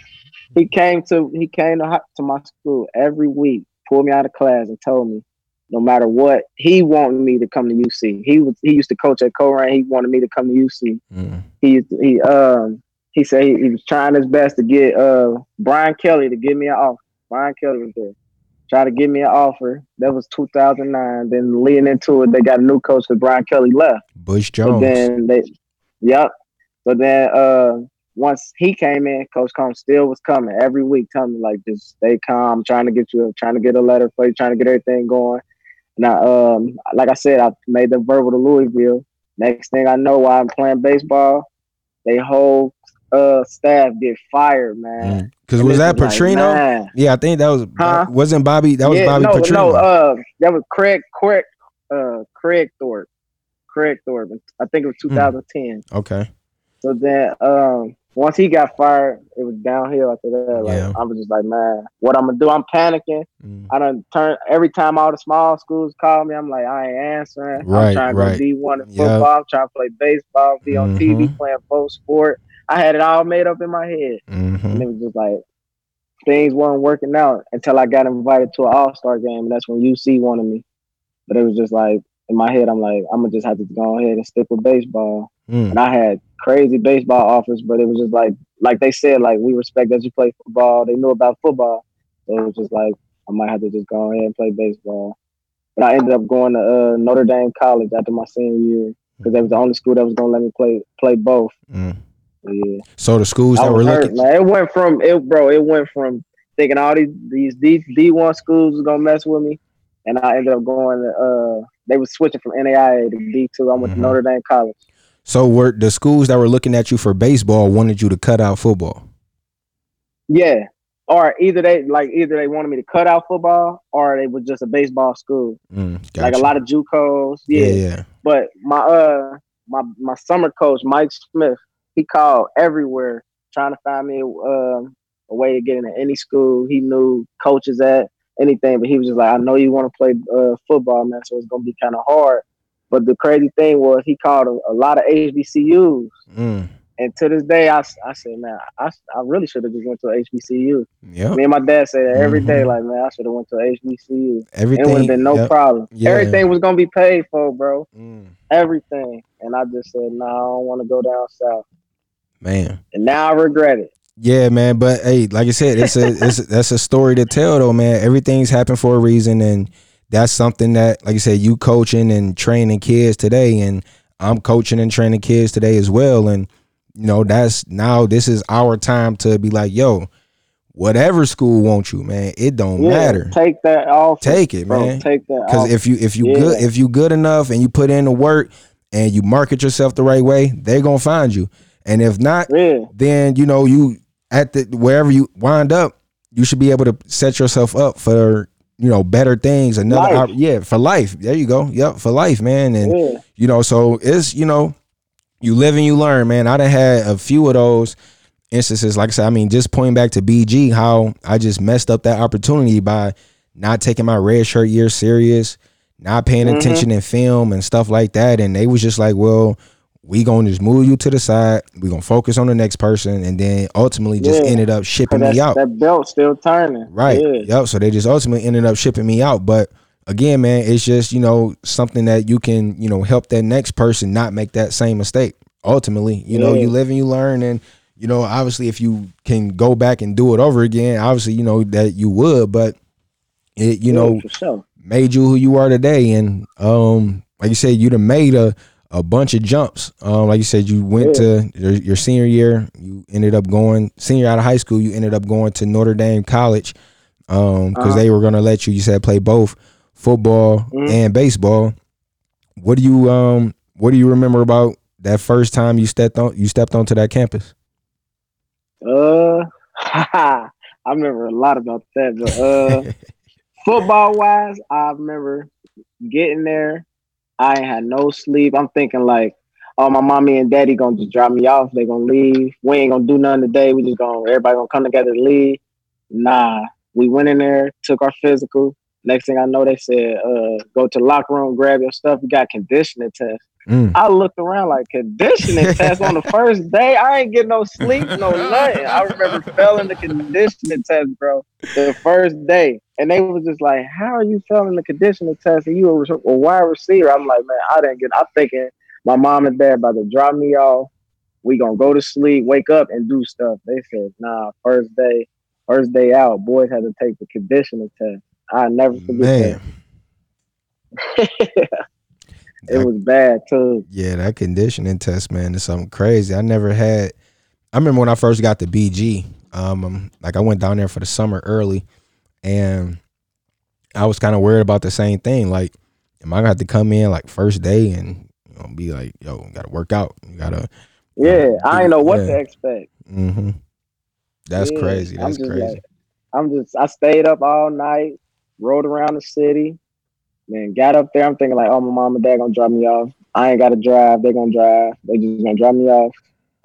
<laughs> he came to he came to, to my school every week, pulled me out of class, and told me no matter what, he wanted me to come to UC. He was he used to coach at Colerain. He wanted me to come to UC. Mm. He he um he said he, he was trying his best to get uh Brian Kelly to give me an offer. Brian Kelly was there. Try to give me an offer. That was 2009. Then leading into it, they got a new coach because Brian Kelly left. Butch Jones. then they, yep. But then uh, once he came in, Coach Coombs still was coming every week, telling me like, just stay calm, trying to get you, trying to get a letter for you, trying to get everything going. Now, um, like I said, I made the verbal to Louisville. Next thing I know, while I'm playing baseball, they whole uh staff get fired, man. Because was that like, Petrino? man. yeah, I think that was Huh? wasn't Bobby. That was yeah, Bobby no, Petrino. no, uh, that was Craig, Craig, uh, Kragthorpe, Craig Thorpe. I think it was Hmm. 2010. okay. So then, um, once he got fired, it was downhill after that. Like Yeah. I was just like, man, what I'm gonna do? I'm panicking. Mm. I done turn every time all the small schools call me. I'm like, I ain't answering. Right, I'm trying to right. go D one in football. I'm trying to play baseball, be on TV, Mhm. playing both sport. I had it all made up in my head, hmm and it was just like things weren't working out until I got invited to an All Star game, and that's when UC wanted me. But it was just like in my head, I'm like, I'm gonna just have to go ahead and stick with baseball Mm. and I had crazy baseball offers, but it was just like like they said, like we respect that you play football. They knew about football, so it was just like I might have to just go ahead and play baseball. But I ended up going to uh, Notre Dame College after my senior year because that was the only school that was gonna let me play play both. Mm. So, yeah, So the schools I that were hurt, looking. man. It went from it, bro. It went from thinking all these these D D one schools was gonna mess with me, and I ended up going to. Uh, they were switching from NAIA to D two. I went Mhm. to Notre Dame College. So were the schools that were looking at you for baseball wanted you to cut out football? Yeah. Or either they like either they wanted me to cut out football or they was just a baseball school. Mm, Like a lot of JUCOs. yeah, Yeah. yeah. But my uh my my summer coach, Mike Smith, he called everywhere trying to find me um a way to get into any school. He knew coaches at anything, but he was just like, I know you want to play uh, football, man, so it's gonna be kind of hard. But the crazy thing was he called a, a lot of HBCUs. Mm, And to this day, I, I said, man, I, I really should have just went to a HBCU. yep. Me and my dad say that every day, Mhm. like, man, I should have went to HBCU. Everything. It would have been no yep. problem. Yeah. Everything was gonna be paid for, bro. Mm, Everything. And I just said, no, I don't want to go down south. man. And now I regret it. Yeah, man. But hey, like I said, it's a it's that's a story to tell though, man. Everything's happened for a reason, and that's something that, like I said, you coaching and training kids today, and I'm coaching and training kids today as well. And you know, that's now this is our time to be like, yo, whatever school wants you, man, it don't Yeah, matter. Take that off. Take it, bro. man. Take that Because if you if you Yeah. good if you good enough and you put in the work and you market yourself the right way, they're gonna find you. And if not, yeah. then you know you at the wherever you wind up, you should be able to set yourself up for you know better things. Another op- yeah for life. There you go. Yep for life, man. And Yeah. you know so it's you know you live and you learn, man. I done had a few of those instances. Like I said, I mean, just pointing back to BG, how I just messed up that opportunity by not taking my red shirt year serious, not paying Mhm. attention in film and stuff like that. And they was just like, well, we gonna just move you to the side. We gonna focus on the next person, and then ultimately just Yeah. ended up shipping me out. That belt still turning. Right. Yeah. Yep. So they just ultimately ended up shipping me out. But again, man, it's just, you know, something that you can, you know, help that next person not make that same mistake. Ultimately, you know, you live and you learn. And, you know, obviously if you can go back and do it over again, obviously, you know, that you would, but it, you Yeah, know, sure. made you who you are today. And um, like you said, you'd have made a, a bunch of jumps. Um, like you said, you went to your, your senior year, you ended up going senior out of high school, you ended up going to Notre Dame College. Um, because Uh-huh. they were gonna let you, you said play both football Mhm. and baseball. What do you um what do you remember about that first time you stepped on you stepped onto that campus? Uh, <laughs> I remember a lot about that, but uh, <laughs> football wise, I remember getting there. I ain't had no sleep. I'm thinking like, oh, my mommy and daddy gonna just drop me off. They gonna leave. We ain't gonna do nothing today. We just gonna everybody gonna come together to leave. Nah, we went in there, took our physical. Next thing I know, they said, uh, go to the locker room, grab your stuff. We got conditioning test. Mm. I looked around like conditioning <laughs> test on the first day. I ain't getting no sleep, no <laughs> nothing. I remember failing the conditioning test, bro, the first day. And they was just like, How are you failing the conditioning test? And you were a wide receiver. I'm like, man, I didn't get I'm thinking my mom and dad about to drop me off. We gonna go to sleep, wake up and do stuff. They said, nah, first day, first day out, boys had to take the conditioning test. I never forget Man, <laughs> that. It was bad too. yeah, that conditioning test, man, is something crazy. I never had. I remember when I first got to BG. Um, um, like I went down there for the summer early, and I was kind of worried about the same thing. Like, am I gonna have to come in like first day and you know be like, yo, gotta work out, you gotta. Yeah, I ain't know what Yeah. to expect. Mm-hmm. That's Yeah, crazy. That's crazy. like- I'm just I stayed up all night, rode around the city, then got up there. I'm thinking like, oh, my mom and dad gonna drop me off. I ain't gotta drive. They gonna drive. They just gonna drop me off.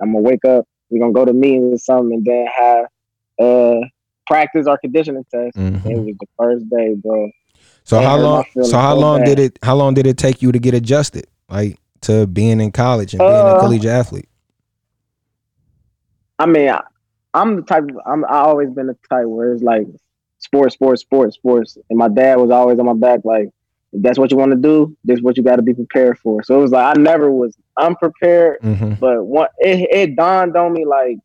I'm gonna wake up. We gonna go to meetings or something, and then have uh practice our conditioning test. Mhm. It was the first day, bro. So how long? So how so long bad. did it? How long did it take you to get adjusted, like to being in college and being a Uh, collegiate athlete? I mean, I, I'm the type. Of, I'm. I always been the type where it's like sports, sports, sports, sports. And my dad was always on my back, like, if that's what you want to do, this is what you got to be prepared for. So it was like I never was unprepared, Mm-hmm. but one, it, it dawned on me like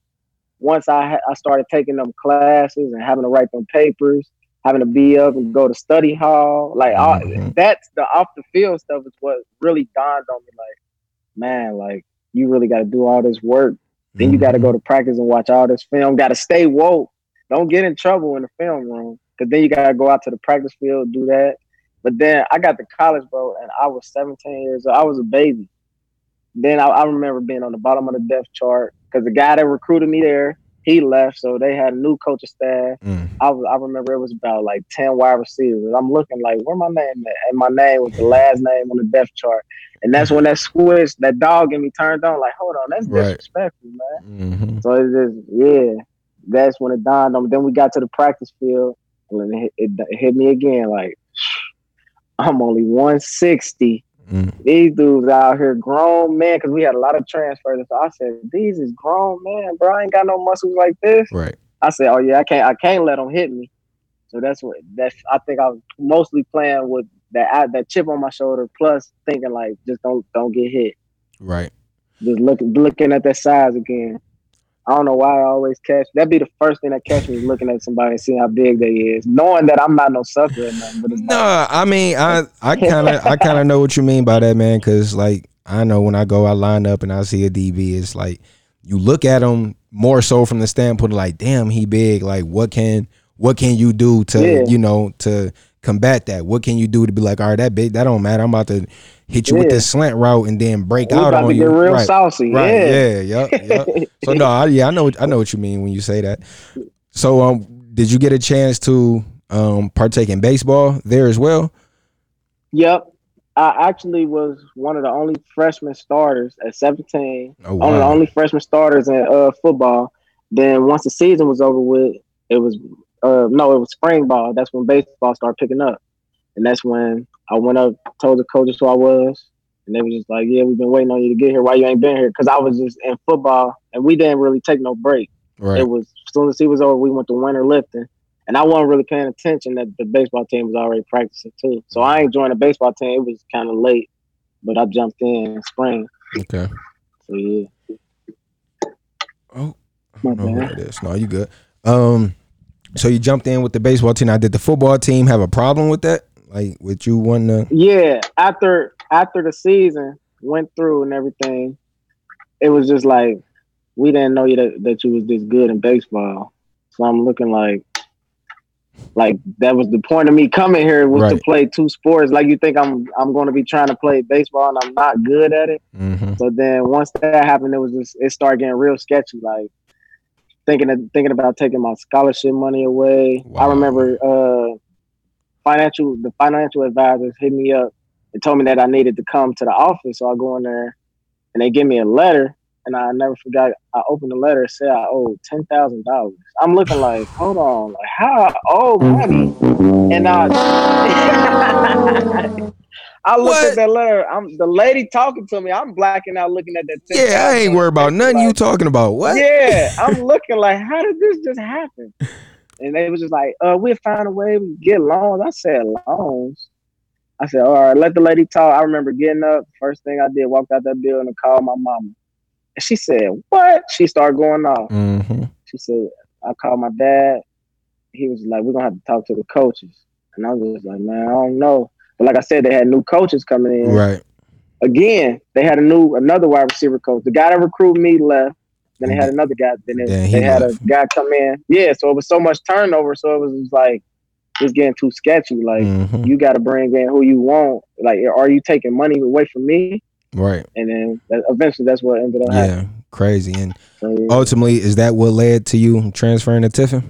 once I ha- I started taking them classes and having to write them papers, having to be up and go to study hall, like all, Mhm. that's the off the field stuff is what really dawned on me. Like, man, like you really got to do all this work then you got Mm-hmm. to go to practice and watch all this film. Got to stay woke. Don't get in trouble in the film room because then you got to go out to the practice field do that. But then I got to college, bro, and I was 17 years old. I was a baby. Then I, I remember being on the bottom of the depth chart because the guy that recruited me there, he left, so they had a new coaching staff. Mm. I I remember it was about like 10 wide receivers. I'm looking like, where my name at? And my name was the last name on the depth chart. And that's when that switch, that dog in me turned on. Like, hold on, that's Right. disrespectful, man. Mm-hmm. So it's just yeah, that's when it dawned on me. Then we got to the practice field, and it, it, it hit me again. Like <sighs> I'm only 160. Mm. These dudes out here, grown man, because we had a lot of transfers. So I said, these is grown man, bro. I ain't got no muscles like this. Right. I said, oh yeah, I can't, I can't let them hit me. So that's what that's. I think I was mostly playing with that that chip on my shoulder, plus thinking like, just don't don't get hit Right. just look, looking at that size again. I don't know why I always catch. That'd be the first thing that catch me looking at somebody and seeing how big they is, knowing that I'm not no sucker or nothing. But it's like, No, I mean, I I kind of I kind of know what you mean by that, man. Because like I know when I go, I line up and I see a DB. It's like you look at him more so from the standpoint of like, damn, he big. Like, what can what can you do to Yeah. you know to combat that? What can you do to be like, all right, that big, that don't matter. I'm about to hit you with Yeah. this slant route and then break we out about on to you. get real right. saucy. Right. Yeah. Yeah. Yep. Yep. <laughs> So no, I, yeah, I know, I know what you mean when you say that. So, um, did you get a chance to um partake in baseball there as well? Yep. I actually was one of the only freshman starters at 17. Oh One of the only freshman starters in uh, football. Then once the season was over with, it was uh, no, it was spring ball. That's when baseball started picking up, and that's when I went up, told the coaches who I was, and they was just like, "Yeah, we've been waiting on you to get here. Why you ain't been here?" Because I was just in football, and we didn't really take no break. Right. It was as soon as he was over, we went to winter lifting, and I wasn't really paying attention that the baseball team was already practicing too. So I ain't joined the baseball team. It was kind of late, but I jumped in in spring. Okay. So yeah, Oh, I My don't know who bad. that is. No, you good. Um, so you jumped in with the baseball team. Now, did the football team have a problem with that? Like, with you wanting to? yeah. After after the season went through and everything, it was just like we didn't know you that, that you was this good in baseball. So I'm looking like like that was the point of me coming here was to play two sports. Like you think I'm I'm going to be trying to play baseball and I'm not good at it. Mm-hmm. So then once that happened, it was just it started getting real sketchy. Like thinking of, thinking about taking my scholarship money away. I remember uh, financial the financial advisors hit me up and told me that I needed to come to the office. So I go in there and they give me a letter. And I never forgot. I opened the letter. It said I owed ten thousand dollars. I'm looking like, hold on, like how I owe money? And I, <laughs> <laughs> I look What? at that letter. I'm the lady talking to me. I'm blacking out, looking at that. Yeah, I ain't worried about nothing you talking about. What? Yeah, <laughs> I'm looking like, how did this just happen? And they was just like, uh, we'll find a way to get loans. I said loans. I said, all right, let the lady talk. I remember getting up. First thing I did, walked out that building and called my mama. And she said, what? She started going off. Mm-hmm. She said, I called my dad. He was like, we're gonna have to talk to the coaches. And I was just like, man, I don't know. But like I said, they had new coaches coming in. Right. Again, they had a new another wide receiver coach. The guy that recruited me left. Then they had another guy. Then, it, they had left. a guy come in. Yeah, so it was so much turnover. So it was just like it's getting too sketchy. Like Mhm. you got to bring in who you want. Like, are you taking money away from me? Right. And then that, eventually, that's what ended up happening. Yeah. Crazy. And So, yeah. ultimately, is that what led to you transferring to Tiffin?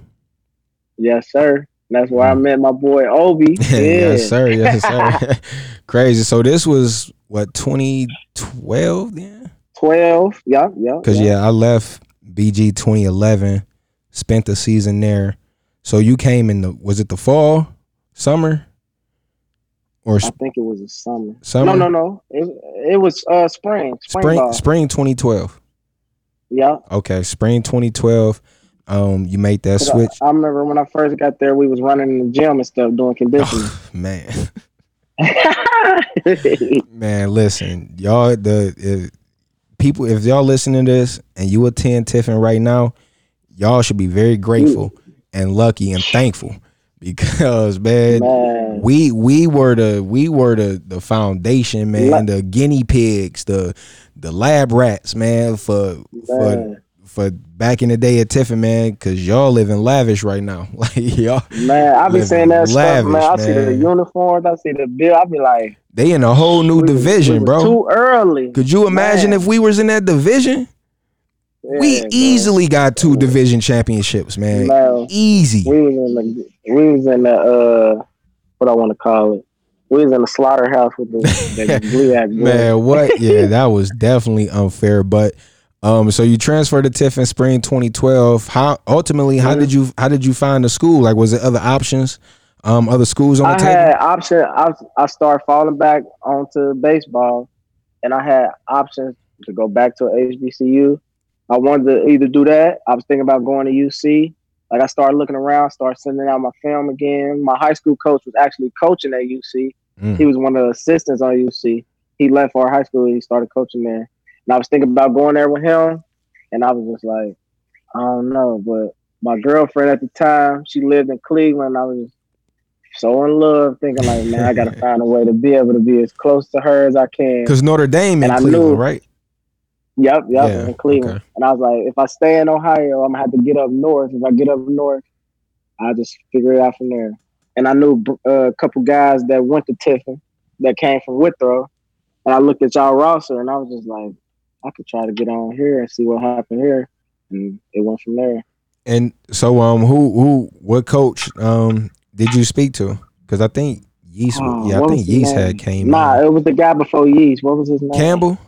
Yes, sir. And that's where I met my boy Obi. <laughs> Yeah. yes, sir. Yes, sir. <laughs> <laughs> Crazy. So this was what 2012 then? Twelve. Yeah, yeah. Because yeah, I left BG 2011, spent the season there. So you came in the was it the fall, summer, or I think it was a summer. summer? No, no, no. It, it was uh spring. Spring. Spring spring 2012. Yeah. Okay, spring 2012. Um, you made that switch. I, remember when I first got there, we was running in the gym and stuff, doing conditioning. <laughs> Man, <laughs> man, listen, y'all. The if people, if y'all listening to this and you attend Tiffin right now, y'all should be very grateful and lucky and thankful because man, Man. we we were the we were the the foundation, man, the guinea pigs, the the lab rats, man, for for Man. for back in the day at Tiffin, man, because y'all living lavish right now, <laughs> like y'all. Man, I be saying that stuff, man. I lavish, see the uniforms, I see the bill. I be like, They in a whole new we division, we bro. Too early. Could you imagine Man. if we was in that division? we Yeah, bro. easily got two division championships, man. No. Easy. We was in the we was in the uh what I want to call it. We was in the slaughterhouse with the, the <laughs> boy. Man, what? Yeah, <laughs> that was definitely unfair. But um, so you transferred to Tiffin spring 2012. How ultimately, how did you how did you find the school? Like, was it other options, um, other schools on the I table? had option. I I started falling back onto baseball, and I had options to go back to HBCU. I wanted to either do that. I was thinking about going to UC. Like I started looking around, started sending out my film again. My high school coach was actually coaching at UC. Mm. He was one of the assistants on UC. He left for high school. He started coaching there, and I was thinking about going there with him. And I was just like, I don't know. But my girlfriend at the time, she lived in Cleveland. I was just so in love, thinking like, man, I gotta <laughs> find a way to be able to be as close to her as I can. Because Notre Dame in And I Cleveland, knew- right? Yep, yep, Yeah, in Cleveland. okay. And I was like, if I stay in Ohio, I'm gonna have to get up north. If I get up north, I'll just figure it out from there. And I knew uh, a couple guys that went to Tiffin that came from Withrow. And I looked at y'all roster and I was just like, I could try to get on here and see what happened here. And it went from there. And so, um, who who what coach um did you speak to? Because I think Yeast, Oh, yeah, I think Yeast name? had came. Nah, it was the guy before Yeast. What was his name? Campbell.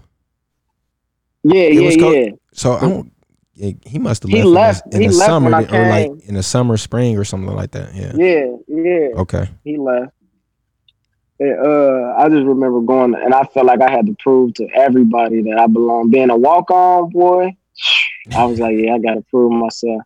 Yeah, It yeah, yeah. So I don't. He must have He left, left- in the, in he the left summer or like in the summer, spring, or something like that. Yeah. Yeah, yeah. Okay. he left. Uh, I just remember going, and I felt like I had to prove to everybody that I belong. Being a walk on boy, <sighs> I was like, yeah, I got to prove myself.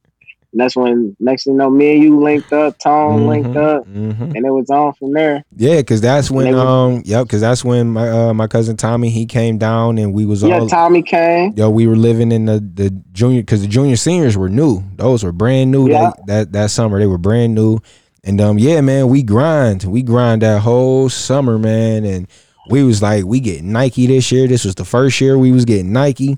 And that's when, next thing you know, me and you linked up, Tone linked up, hmm and it was on from there. Yeah, because that's when um, yep, because that's when my uh, my cousin Tommy he came down and we was Yeah, all Tommy came. yo we were living in the the junior because the junior seniors were new. Those were brand new Yeah. that, that that summer. They were brand new, and um yeah man, we grind we grind that whole summer man, and we was like we get Nike this year. This was the first year we was getting Nike.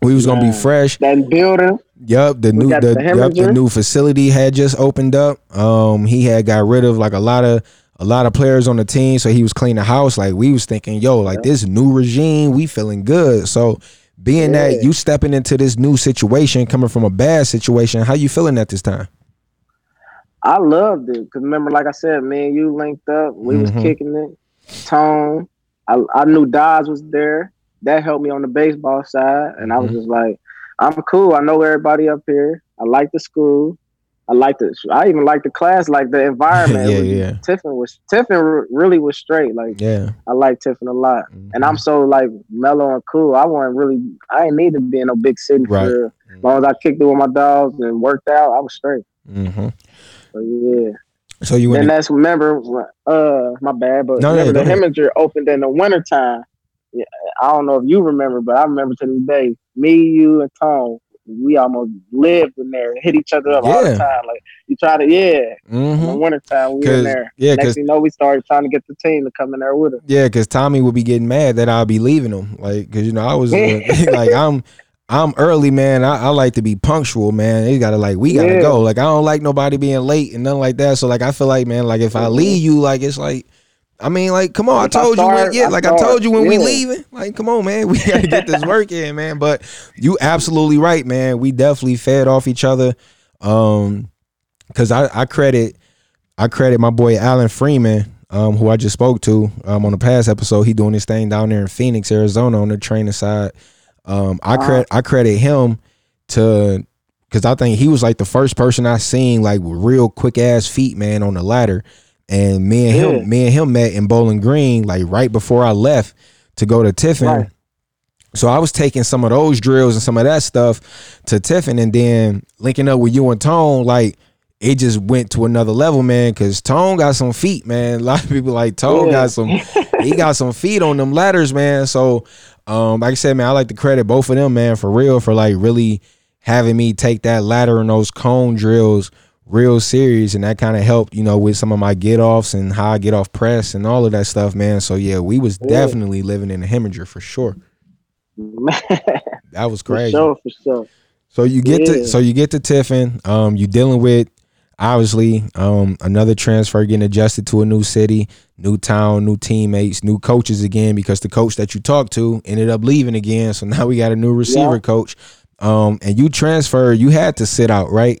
We was gonna be fresh. That building. Yup, the new the, the yup, the new facility had just opened up. Um, he had got rid of like a lot of a lot of players on the team, so he was cleaning house. Like we was thinking, yo, like this new regime, we feeling good. So being that you stepping into this new situation, coming from a bad situation, how you feeling at this time? I loved it because remember, like I said, man, you linked up. We Mhm. was kicking it. Tone, I, I knew Dodge was there. That helped me on the baseball side, and I was Mhm. just like, I'm cool. I know everybody up here. I like the school. I liked it. I even like the class, like the <laughs> environment. Yeah, was- yeah. Tiffin was Tiffin really was straight. Like Yeah. I like Tiffin a lot, and I'm so like mellow and cool. I wasn't really. I didn't need to be in no big city Right. for. As long as I kicked it with my dogs and worked out, I was straight. Mhm. So yeah. So you And that's remember, uh, my bad, but No, remember the. Heminger opened in the wintertime. Yeah, I don't know if you remember, but I remember to this day, me, you, and Tom, we almost lived in there, hit each other up all the time. Like you try to, yeah, in the Mhm. wintertime, we in there. yeah, Next thing you know, we started trying to get the team to come in there with us. Yeah, because Tommy would be getting mad that I'd be leaving him. Like, cause you know I was uh, <laughs> like I'm. I'm early, man. I, I like to be punctual, man. You gotta like we gotta Yeah. go. Like I don't like nobody being late and nothing like that. So like I feel like, man, like if I Mhm. leave you, like it's like I mean, like, come on, If I I told you when, yeah, like I told you when we leaving. Like, come on, man. <laughs> We gotta get this work in, man. But you absolutely right, man. We definitely fed off each other. Um because I, I credit I credit my boy Alan Freeman, um, who I just spoke to um, on the past episode. He doing his thing down there in Phoenix, Arizona, on the training side. Um, I credit I credit him to because I think he was like the first person I seen like with real quick ass feet, man, on the ladder. And me and him, me and him met in Bowling Green like right before I left to go to Tiffin. Right. So I was taking some of those drills and some of that stuff to Tiffin, and then linking up with you and Tone, like it just went to another level, man. Cause Tone got some feet, man. <laughs> A lot of people like Tone Yeah. got some, he got some feet on them ladders, man. So, um, like I said, man, I like to credit both of them, man, for real, for like really having me take that ladder and those cone drills real serious, and that kind of helped, you know, with some of my get offs and how I get off press and all of that stuff, man. So yeah, we was Yeah. definitely living in a heminger for sure. Man, That was for crazy. sure, for sure. So you get to so you get to Tiffin. Um, you dealing with obviously um another transfer getting adjusted to a new city, new town, new teammates, new coaches again because the coach that you talked to ended up leaving again. So now we got a new receiver Yeah. coach. Um, and you transferred. You had to sit out, right?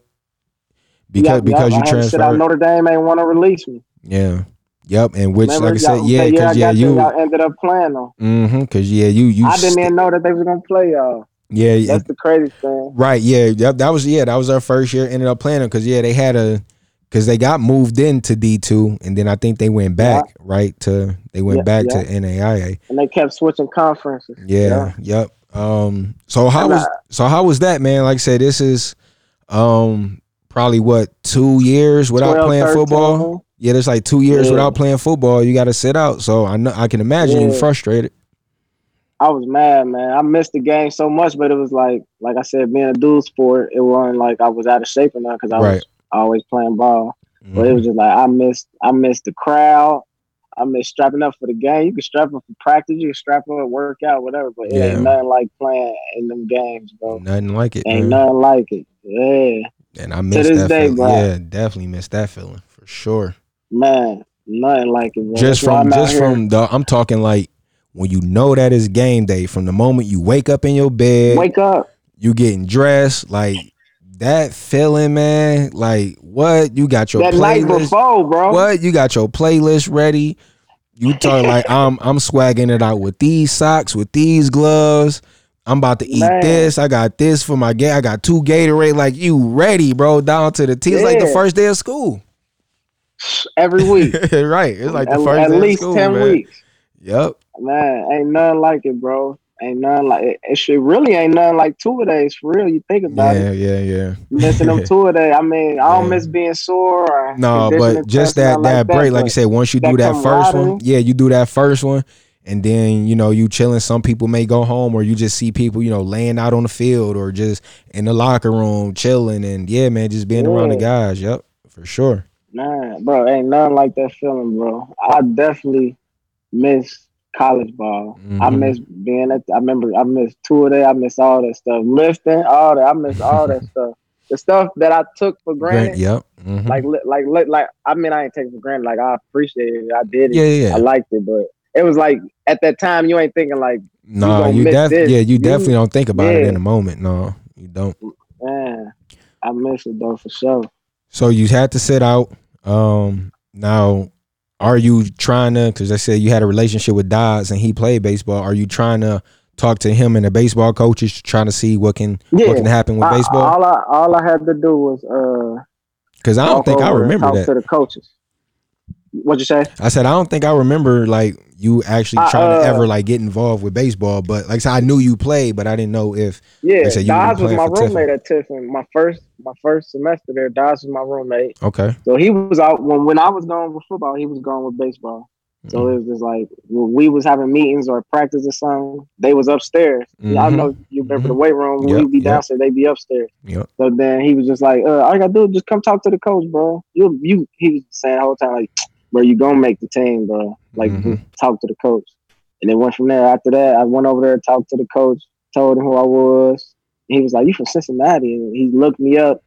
Because yep, because I you out. transferred. Notre Dame ain't want to release me. Yeah. Yep. And which, Remember, like I said, yeah, I because yeah, there, you. ended up playing though. Mm-hmm. Because yeah, you you. I didn't st- even know that they was gonna play y'all. Yeah. it- That's the crazy thing. Right. Yeah. Yep. That was yeah. That was our first year. Ended up playing them because yeah, they had a because they got moved into D two and then I think they went back right to they went Yeah, back yeah. to NAIA. And they kept switching conferences. Yeah. Yep. Um. So how And, was so how was that man? Like I said, this is um probably what two years without 12, playing 13. football. Yeah, there's like two years Yeah. without playing football. You got to sit out. So I know I can imagine you Yeah. frustrated. I was mad, man. I missed the game so much, but it was like, like I said, being a dual sport, it wasn't like I was out of shape or nothing because I Right. was always playing ball. But it Mhm. was just like I missed, I missed the crowd. I missed strapping up for the game. You can strap up for practice, you can strap up, work out, whatever. But it Yeah. ain't nothing like playing in them games, bro. Nothing like it. Ain't man. nothing like it. Yeah, And I missed this that day, feeling. bro. Yeah, definitely missed that feeling for sure. man, nothing like it. Bro. just That's from just from the I'm talking like when you know that it's game day from the moment you wake up in your bed, wake up. you getting dressed, like that feeling, man. Like what you got your That night playlist? before, bro. What you got your playlist ready? You talking like <laughs> I'm I'm swagging it out with these socks, with these gloves. I'm about to eat Man. this. I got this for my ga- I got two Gatorade. Like you ready, bro? Down to the T. It's like the first day of school. Every week. <laughs> right. It's like the first at day least of school, ten man. weeks. Yep. Man, ain't nothing like it, bro. Ain't nothing like it. It should really ain't nothing like two a days for real. You think about Yeah, it. yeah, yeah. Yeah. Missing them <laughs> two a day. I mean, I don't Yeah. miss being sore. Or No, but just that that like break, like but you said, once you that do that first one, yeah, you do that first one, and then you know you chilling. Some people may go home, or you just see people, you know, laying out on the field, or just in the locker room chilling, and yeah, man, just being around the guys. Yep, for sure. Man, bro, ain't nothing like that feeling, bro. I definitely miss college ball. I Mhm. miss being at. I remember I missed two a day. I miss all that stuff, lifting, all that. I miss all that <laughs> stuff. The stuff that I took for Grant, granted. yep. mhm. like li- like like I mean I ain't taking for granted. Like I appreciated it. I did it. yeah, yeah, I liked it, but it was like at that time you ain't thinking like, No, you miss def- this. yeah, you You- definitely don't think about it in the moment. No, you don't. man, I miss it though for sure. So you had to sit out. Um, now, are you trying to? Because I said you had a relationship with Dodds and he played baseball. Are you trying to talk to him and the baseball coaches, trying to see what can Yeah. what can happen with I- baseball? all I all I had to do was uh Because I don't think I remember talk that. to the coaches. What'd you say? I said I don't think I remember like you actually I, trying to uh, ever like get involved with baseball. But like I said, I knew you played, but I didn't know if Yeah, said you Dodge was my for Tiffin. roommate at Tiffin. My first my first semester there, Dodge was my roommate. okay. So he was out when when I was going with football, he was going with baseball. So Mm-hmm. it was just like when we was having meetings or practice or something, they was upstairs. I Mhm. know you remember the Mhm. weight room. When Yep, we be yep. downstairs, they be upstairs. Yep. So then he was just like, uh, all you gotta do is just come talk to the coach, bro. You you he was saying the whole time like, bro, you gonna make the team, bro. Like Mhm. talk to the coach. And then went from there. After that, I went over there, talked to the coach, told him who I was. He was like, "You from Cincinnati?" And he looked me up.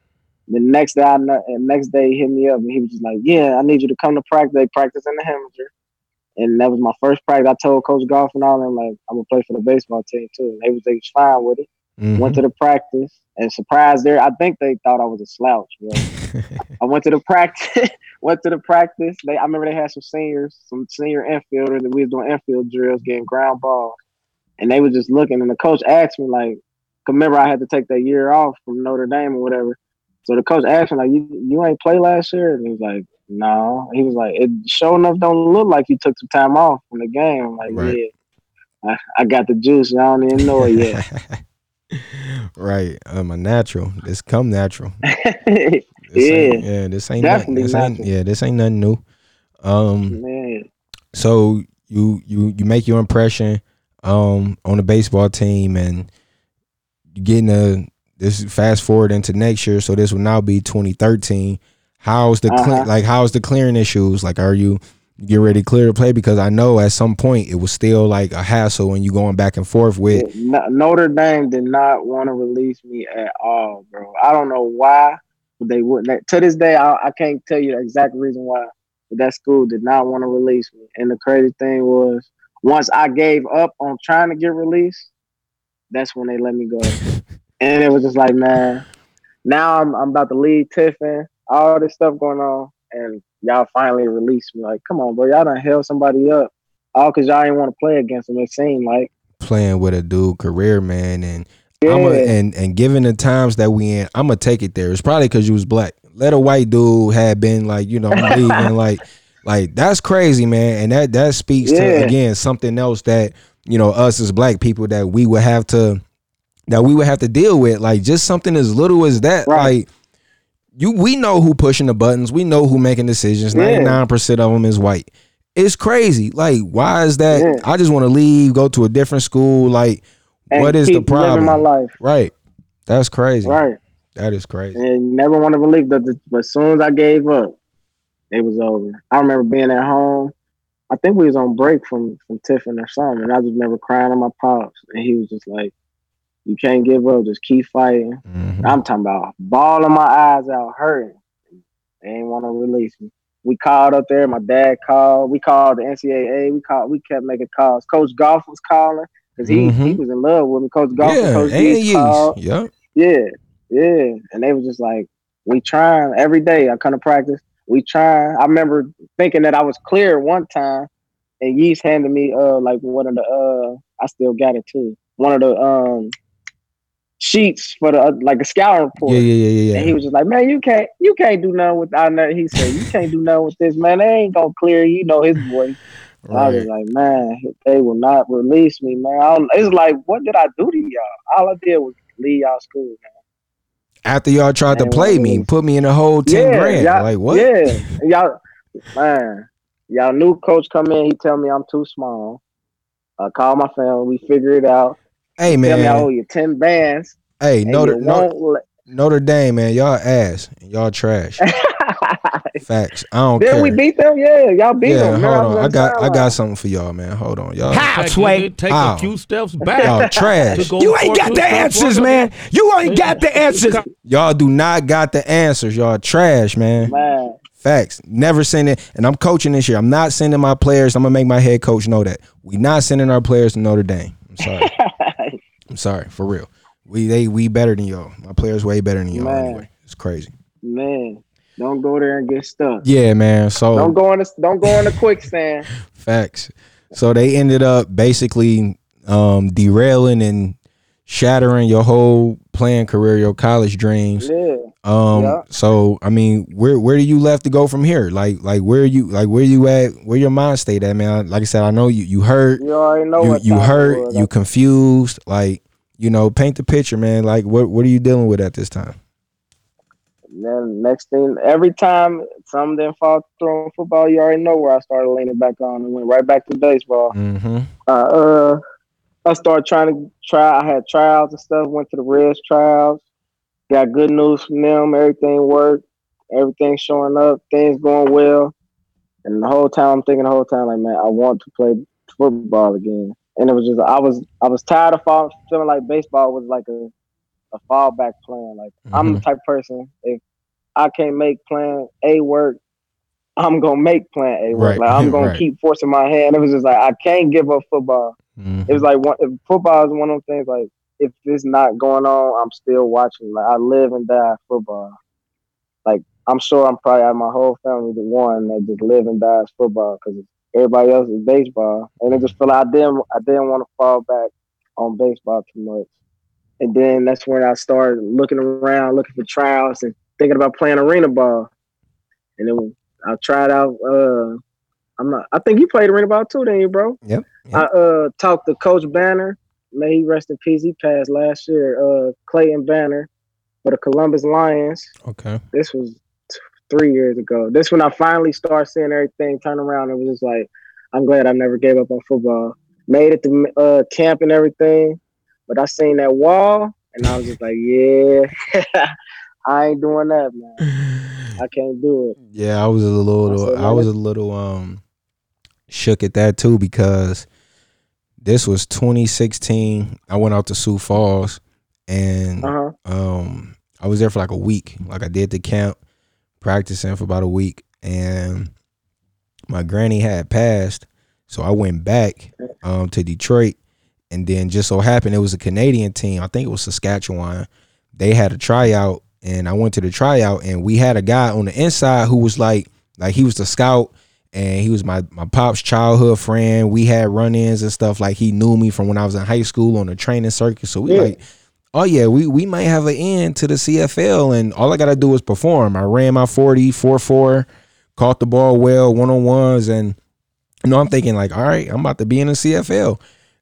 The next day, I kno- and next day he hit me up and he was just like, "Yeah, I need you to come to practice. They practice in the Heminger." And that was my first practice. I told Coach Golf and all them like I'm gonna play for the baseball team too. And they was they was fine with it. Mhm. Went to the practice and surprised there. I think they thought I was a slouch. <laughs> I went to the practice. <laughs> went to the practice. They I remember they had some seniors, some senior infielders that we was doing infield drills, getting ground balls, and they was just looking. And the coach asked me like, 'cause remember I had to take that year off from Notre Dame or whatever. So the coach asked me like, "You you ain't play last year?" And he was like, "No." He was like, "It sure enough don't look like you took some time off from the game." I'm like, Right. "Yeah, I, I got the juice. I don't even know it yet." <laughs> right. I'm a natural. It's come natural. <laughs> This Yeah. yeah. This ain't nothing. Definitely This ain't, yeah. This ain't nothing new. Um. So you you you make your impression um on the baseball team and getting a this fast forward into next year. So this will now be 2013. How's the Uh-huh. like how's the clearing issues? Like are you get ready to clear the play? Because I know at some point it was still like a hassle and you going back and forth with No- Notre Dame did not want to release me at all, bro. I don't know why, but they wouldn't. To this day, I, I can't tell you the exact reason why. But that school did not want to release me. And the crazy thing was, once I gave up on trying to get released, that's when they let me go. <laughs> and it was just like, man, now I'm I'm about to leave Tiffin, all this stuff going on, and y'all finally released me. Like, come on, bro, y'all done held somebody up, all because y'all didn't want to play against them. It seemed like. playing with a dude career man and Yeah. I'm a, and and given the times that we in, I'm gonna take it there. It's probably because you was black. Let a white dude had been like, you know, <laughs> leaving like, like that's crazy, man. And that that speaks Yeah. to again something else that you know us as black people that we would have to that we would have to deal with. Like just something as little as that. Right. Like you, we know who pushing the buttons. We know who making decisions. Ninety nine percent of them is white. It's crazy. Like why is that? Yeah. I just want to leave, go to a different school. Like and what is the living my problem? life. Right. That's crazy. Right. That is crazy. And never want to believe that. the- But as soon as I gave up, it was over. I remember being at home. I think we was on break from from Tiffin or something, and I just remember crying on my pops, and he was just like, "You can't give up. Just keep fighting." Mhm. I'm talking about bawling my eyes out, hurting. They ain't want to release me. We called up there. My dad called. We called the NCAA. We called. We kept making calls. Coach Golf was calling because he he Mhm. was in love with me. Coach Golf Yeah, Coach Dees called. Yep. Yeah, yeah. And they was just like, we trying every day. I come to practice. We trying. I remember thinking that I was clear one time, and Yeast handed me uh like one of the uh I still got it too. One of the um sheets for the uh, like a scouting report. Yeah, yeah, yeah, yeah, And he was just like, man, you can't, you can't do nothing without that. He said, you can't do nothing with this, man. They ain't gonna clear you. Know his voice. I was like, man, they will not release me, man. I don't, it's like, what did I do to y'all? All I did was leave y'all school, man. After y'all tried to play me, put me in a whole ten grand. Like what? Yeah, y'all, man, y'all new coach come in. He tell me I'm too small. I call my family. We figure it out. Hey Tell me I owe you ten bands. Hey, and Notre, you Notre, Notre Dame, man. Y'all ass. Y'all trash. <laughs> Facts. I don't Then care. we beat them. Yeah, y'all beat yeah, them. Man, hold was on. I got I got something for y'all, man. Hold on. Y'all How, Take- Sway? Take How? a few steps back. y'all <laughs> trash. You ain't got the answers, man. You ain't got the answers. Y'all do not got the answers. Y'all trash, man. Man, Facts. Never sending. And I'm coaching this year. I'm not sending my players. I'm gonna make my head coach know that we not sending our players to Notre Dame. I'm sorry. <laughs> I'm sorry for real. We they we better than y'all. My players way better than y'all. Man. Anyway, it's crazy. man, don't go there and get stuck. Yeah, man. So Don't go in the don't go in the quicksand. <laughs> Facts. So they ended up basically um, derailing and shattering your whole playing career, your college dreams. Yeah. Um, Yeah. so I mean, where where do you left to go from here? Like like where you like where you at? Where your mind stayed at, man? Like I said, I know you you hurt, You already know you what you hurt, was. you confused. Like you know, paint the picture, man. Like what what are you dealing with at this time? Then next thing, every time something didn't fall through in football, you already know where I started leaning back on and went right back to baseball. Mm-hmm. Uh, uh, I started trying to try. I had trials and stuff. Went to the Reds trials. Got good news from them. Everything worked. Everything showing up. Things going well. And the whole time I'm thinking the whole time like, man, I want to play football again. And it was just I was I was tired of fall, feeling like baseball was like a a fallback plan. Like I'm the mm-hmm. type of person if I can't make plan A work, I'm gonna make plan A work. Right, Like I'm <laughs> gonna right. keep forcing my hand. It was just like I can't give up football. Mhm. It was like one football is one of those things like if it's not going on, I'm still watching. Like I live and die football. Like I'm sure I'm probably out of my whole family the one that just live and dies football because everybody else is baseball, and it just feel like I didn't I didn't want to fall back on baseball too much. And then that's when I started looking around, looking for trials, and thinking about playing arena ball. And then I tried out. Uh, I'm not. I think you played arena ball too, then you bro. Yep. I uh talked to Coach Banner. May he rest in peace. He passed last year. Uh, Clayton Banner for the Columbus Lions. Okay. This was t- three years ago. This when I finally started seeing everything turn around. It was just like, I'm glad I never gave up on football. Made it to uh, camp and everything, but I seen that wall and I was just like, <laughs> yeah, <laughs> I ain't doing that, man. <laughs> I can't do it. Yeah, I was a little said, I was a little um shook at that too because this was 2016. I went out to Sioux Falls and Uh huh. um I was there for like a week. Like I did the camp, practicing for about a week, and my granny had passed, so I went back um to Detroit, and then just so happened it was a Canadian team. I think it was Saskatchewan. They had a tryout, and I went to the tryout, and we had a guy on the inside who was like like he was the scout. And he was my my pop's childhood friend. We had run-ins and stuff. Like he knew me from when I was in high school on the training circuit. So we Yeah. like oh yeah, we we might have an end to the CFL, and all I gotta do is perform. I ran my 40, 4 4, caught the ball well, one on ones, and you know, I'm thinking like, all right, I'm about to be in the CFL.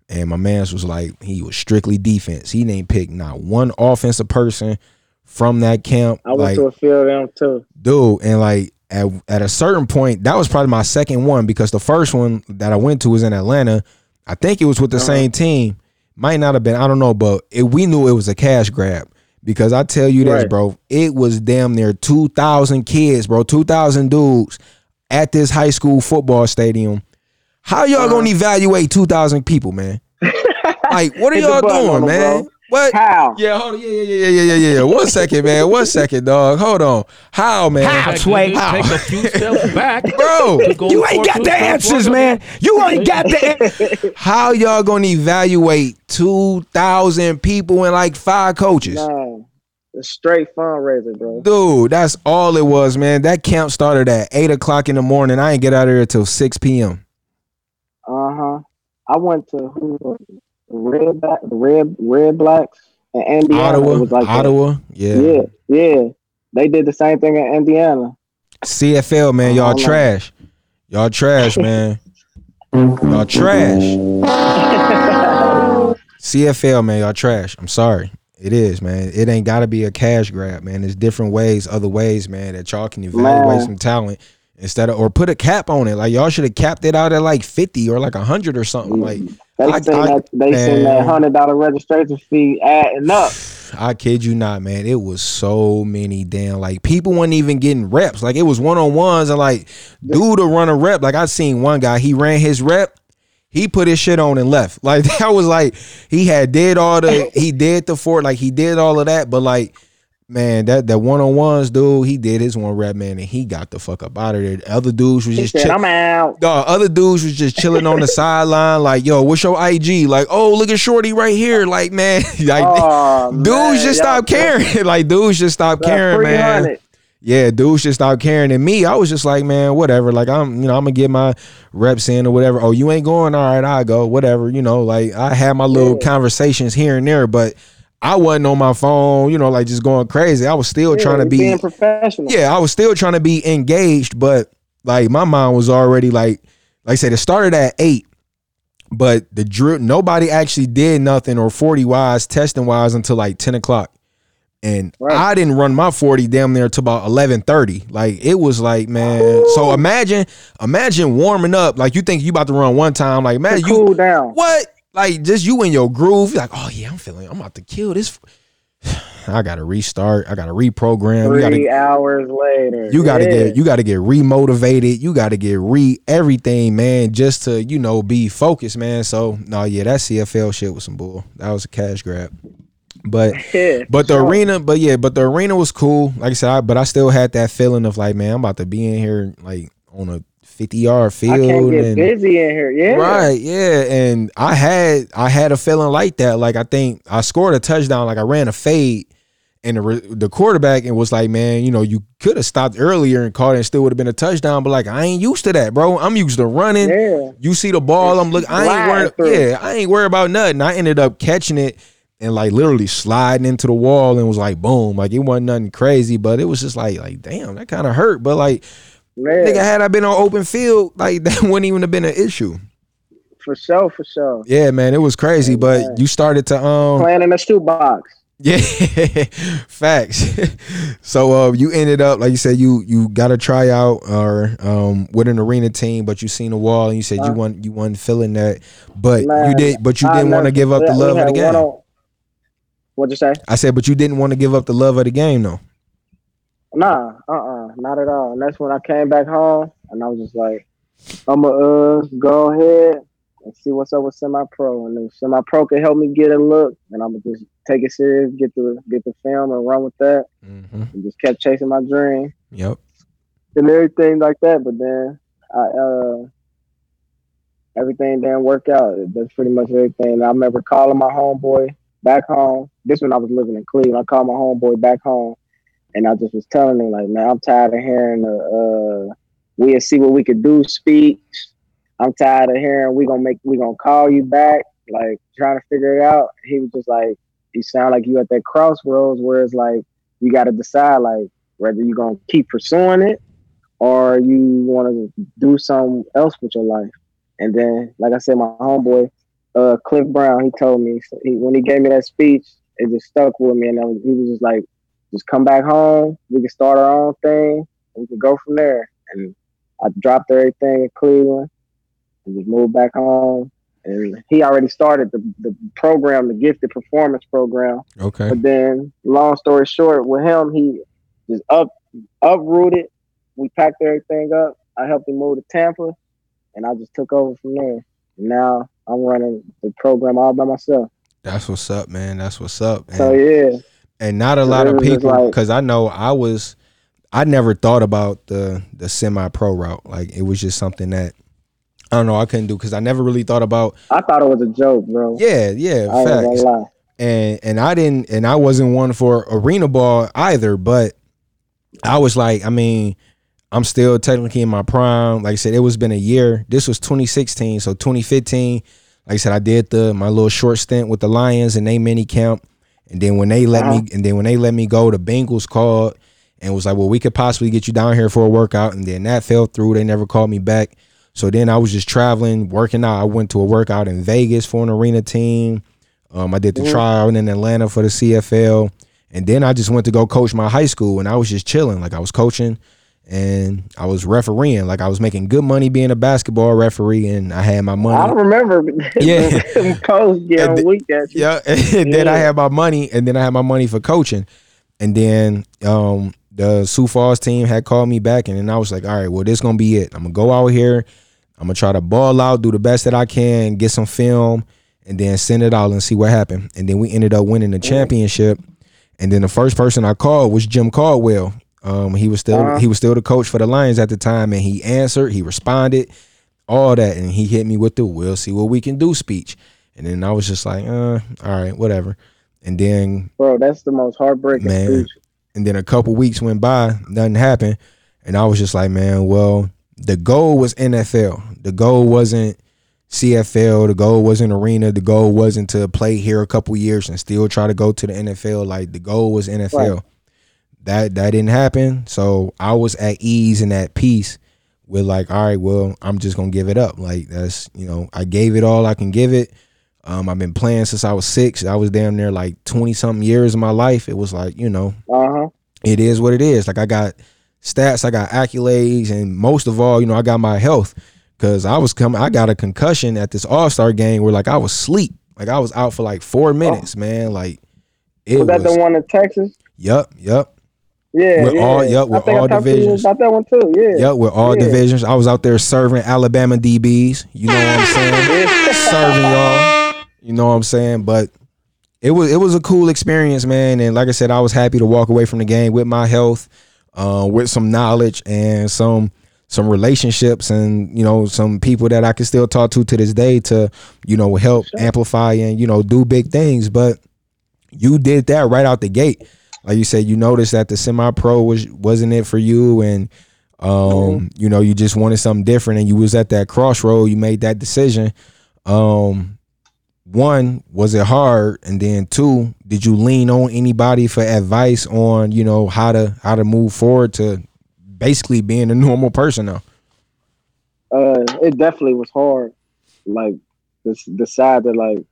And my man's was like, he was strictly defense. He didn't pick not one offensive person from that camp. I went like, to a field of them too. dude, and like at at a certain point, that was probably my second one because the first one that I went to was in Atlanta. I think it was with the Uh-huh. same team. Might not have been, I don't know, but it, we knew it was a cash grab because I tell you this, Right. bro, it was damn near two thousand kids, bro, two thousand dudes at this high school football stadium. How y'all Uh-huh. gonna evaluate two thousand people, man? <laughs> like, what are y'all doing, man? bro. What? How? Yeah, hold on. Yeah, yeah, yeah, yeah, yeah, yeah, yeah. One second, man. One second, dog. Hold on. How, man? How, Sway? Take a few steps back. <laughs> Bro, You ain't got the answers, man. You ain't got the. how y'all gonna evaluate two thousand people and like five coaches? Man, it's straight fundraiser, bro. Dude, that's all it was, man. That camp started at eight o'clock in the morning. I ain't get out of here till six p.m. Uh huh. I went to who was it? Red, Black, Red, Red Blacks in Indiana. Ottawa, It was like Ottawa, yeah. yeah, yeah. They did the same thing in Indiana. CFL, man. Y'all trash. Y'all trash, man. Y'all trash. <laughs> CFL, man, y'all trash. I'm sorry. It is, man. It ain't gotta be a cash grab, man. There's different ways, other ways, man, that y'all can evaluate Man. some talent instead of or put a cap on it. Like y'all should have capped it out at like 50 or like hundred or something. Like They I- seen I- that they seen that hundred dollar registration fee adding up. I kid you not, man. It was so many damn like people weren't even getting reps. Like it was one on ones and like dude to run a rep. Like I seen one guy, he ran his rep, he put his shit on and left. <laughs> Like that was like he had did all the he did the fort, like he did all of that, but like man, that that one on ones dude, he did his one rep, man, and he got the fuck up out of there. The other dudes was He just said, chill- "I'm out." Dog, other dudes was just chilling on the <laughs> sideline, like, yo, what's your IG? Like, oh, look at Shorty right here. Like, man, <laughs> like Oh, dudes man, just stop caring. <laughs> like dudes just stop caring, man. 300. yeah, dudes just stopped caring. And me, I was just like, man, whatever. Like I'm, you know, I'm gonna get my reps in or whatever. Oh, you ain't going? All right, I go. Whatever. You know, like I had my little Yeah. conversations here and there, but I wasn't on my phone. You know, like just going crazy. I was still trying to be being professional. yeah, I was still trying to be engaged, but like my mind was already like, like I said, it started at eight, but the drill, nobody actually did nothing or 40 wise, testing wise until like 10 o'clock. And Right. I didn't run my 40 damn near to about 11:30. Like it was like, man. So imagine, imagine warming up. Like you think you about to run one time. Like to imagine you cool down. what? Like just you in your groove. You're like, oh yeah, I'm feeling. I'm about to kill this. <sighs> I gotta restart. I gotta reprogram. We gotta Three hours later. you gotta Yeah. get you gotta get remotivated. You gotta get re everything, man, just to you know be focused, man. So no, yeah, that CFL shit was some bull. That was a cash grab. But <laughs> Yeah, but the sure. arena, but yeah, but the arena was cool. Like I said, I, but I still had that feeling of like, man, I'm about to be in here like on a 50 yard I field. can't get and, busy in here. Yeah. Right, yeah, and I had I had a feeling like that. Like I think I scored a touchdown. Like I ran a fade, and the the quarterback and was like, "Man, you know, you could have stopped earlier and caught it, and still would have been a touchdown." But like, I ain't used to that, bro. I'm used to running. Yeah. You see the ball, I'm looking. I ain't worried. through. Yeah, I ain't worried about nothing. I ended up catching it and like literally sliding into the wall and was like, boom. Like it wasn't nothing crazy, but it was just like, like damn, that kind of hurt. But like, Man, nigga, had I been on open field, like <laughs> that wouldn't even have been an issue. for sure, for sure. Yeah, man, it was crazy, but you started to um Playing in the shoebox. yeah, <laughs> facts. <laughs> so uh you ended up like you said you you got a tryout or um with an arena team, but you seen the wall and you said you Uh. want you wasn't feeling that, but you did but you I didn't want to give up the love of the game. on- What'd you say? I said, but you didn't want to give up the love of the game though. Nah, uh, uh not at all. And that's when I came back home, and I was just like, I'm gonna uh, go ahead and see what's up with semi pro, and if semi pro can help me get a look, and I'm gonna just take it serious, get the get the film, and run with that, Mm-hmm. and just kept chasing my dream Yep. and everything like that. But then I uh everything didn't work out. That's pretty much everything. I remember calling my homeboy back home. This when I was living in Cleveland. I called my homeboy back home and I just was telling him like, man, I'm tired of hearing the uh we'll see what we could do speech. I'm tired of hearing we gonna make we gonna call you back, like trying to figure it out. He was just like, you sound like you at that crossroads where it's like you gotta decide like whether you gonna keep pursuing it or you want to do something else with your life. And then, like I said, my homeboy, uh, Cliff Brown, he told me he, when he gave me that speech, it just stuck with me. And was, he was just like, just come back home. We can start our own thing. And we can go from there. And I dropped everything in Cleveland and just moved back home. And he already started the, the program, the gifted performance program. Okay. But then, long story short, with him, he just up uprooted. We packed everything up. I helped him move to Tampa, and I just took over from there. Now I'm running the program all by myself. That's what's up, man. That's what's up. And, So yeah, and not a lot of people like- because I know I was I never thought about the the semi pro route. Like it was just something that I don't know I couldn't do because I never really thought about I thought it was a joke, bro. yeah yeah I facts. and and I didn't and I wasn't one for arena ball either but I was like I mean I'm still technically in my prime. Like I said it was been a year. This was 2016 so 2015 like I said I did the my little short stint with the Lions and they mini camp and then when they let me Uh-huh. and then when they let me go the Bengals called and was like well we could possibly get you down here for a workout. And then that fell through. They never called me back. So then I was just traveling working out. I went to a workout in Vegas for an arena team. Um, I did the trial in Atlanta for the CFL, and then I just went to go coach my high school, and I was just chilling, like I was coaching, and I was refereeing, like I was making good money being a basketball referee, and I had my money. I remember <laughs> Yeah. them posts getting And the- weak at you. Yeah, <laughs> and then I had my money, and then I had my money for coaching, and then um, the Sioux Falls team had called me back, and then I was like, all right, well, this gonna be it. I'm gonna go out here, I'm gonna try to ball out, do the best that I can, get some film, and then send it out and see what happened. And then we ended up winning the championship. And then the first person I called was Jim Caldwell. Um, he was still Uh-huh. he was still the coach for the Lions at the time, and he answered, he responded, all that, and he hit me with the "We'll see what we can do" speech. And then I was just like, uh, all right, whatever. And then Bro, that's the most heartbreaking Man. speech. and then a couple weeks went by, nothing happened, and I was just like, man, well, the goal was NFL. The goal wasn't CFL. The goal wasn't arena. The goal wasn't to play here a couple years and still try to go to the NFL. Like the goal was NFL. Right. That that didn't happen. So I was at ease and at peace with like, all right, well, I'm just gonna give it up. Like that's you know, I gave it all I can give it. Um, I've been playing since I was six. I was damn near like twenty something years of my life. It was like you know, Uh huh. it is what it is. Like I got stats, I got accolades, and most of all, you know, I got my health because I was coming. I got a concussion at this All Star game where like I was sleep, like I was out for like four minutes, man. Like it Was was. that the one in Texas? Yup, yup, Yeah, With yeah. all- yep, with all I talked to you divisions. about that one too. Yeah. yup. With all Yeah. divisions, I was out there serving Alabama DBs. You know what I'm saying? <laughs> serving y'all. You know what I'm saying? But it was it was a cool experience, man. And like I said, I was happy to walk away from the game with my health, uh, with some knowledge and some some relationships and you know some people that I can still talk to to this day to you know help amplify and you know do big things. But you did that right out the gate. Like you said, you noticed that the semi pro was wasn't it for you, and um, you know you just wanted something different, and you was at that crossroad. You made that decision. Um, one, was it hard, and then two, did you lean on anybody for advice on you know how to how to move forward to basically being a <laughs> normal person now? uh, it definitely was hard. Like this decide that like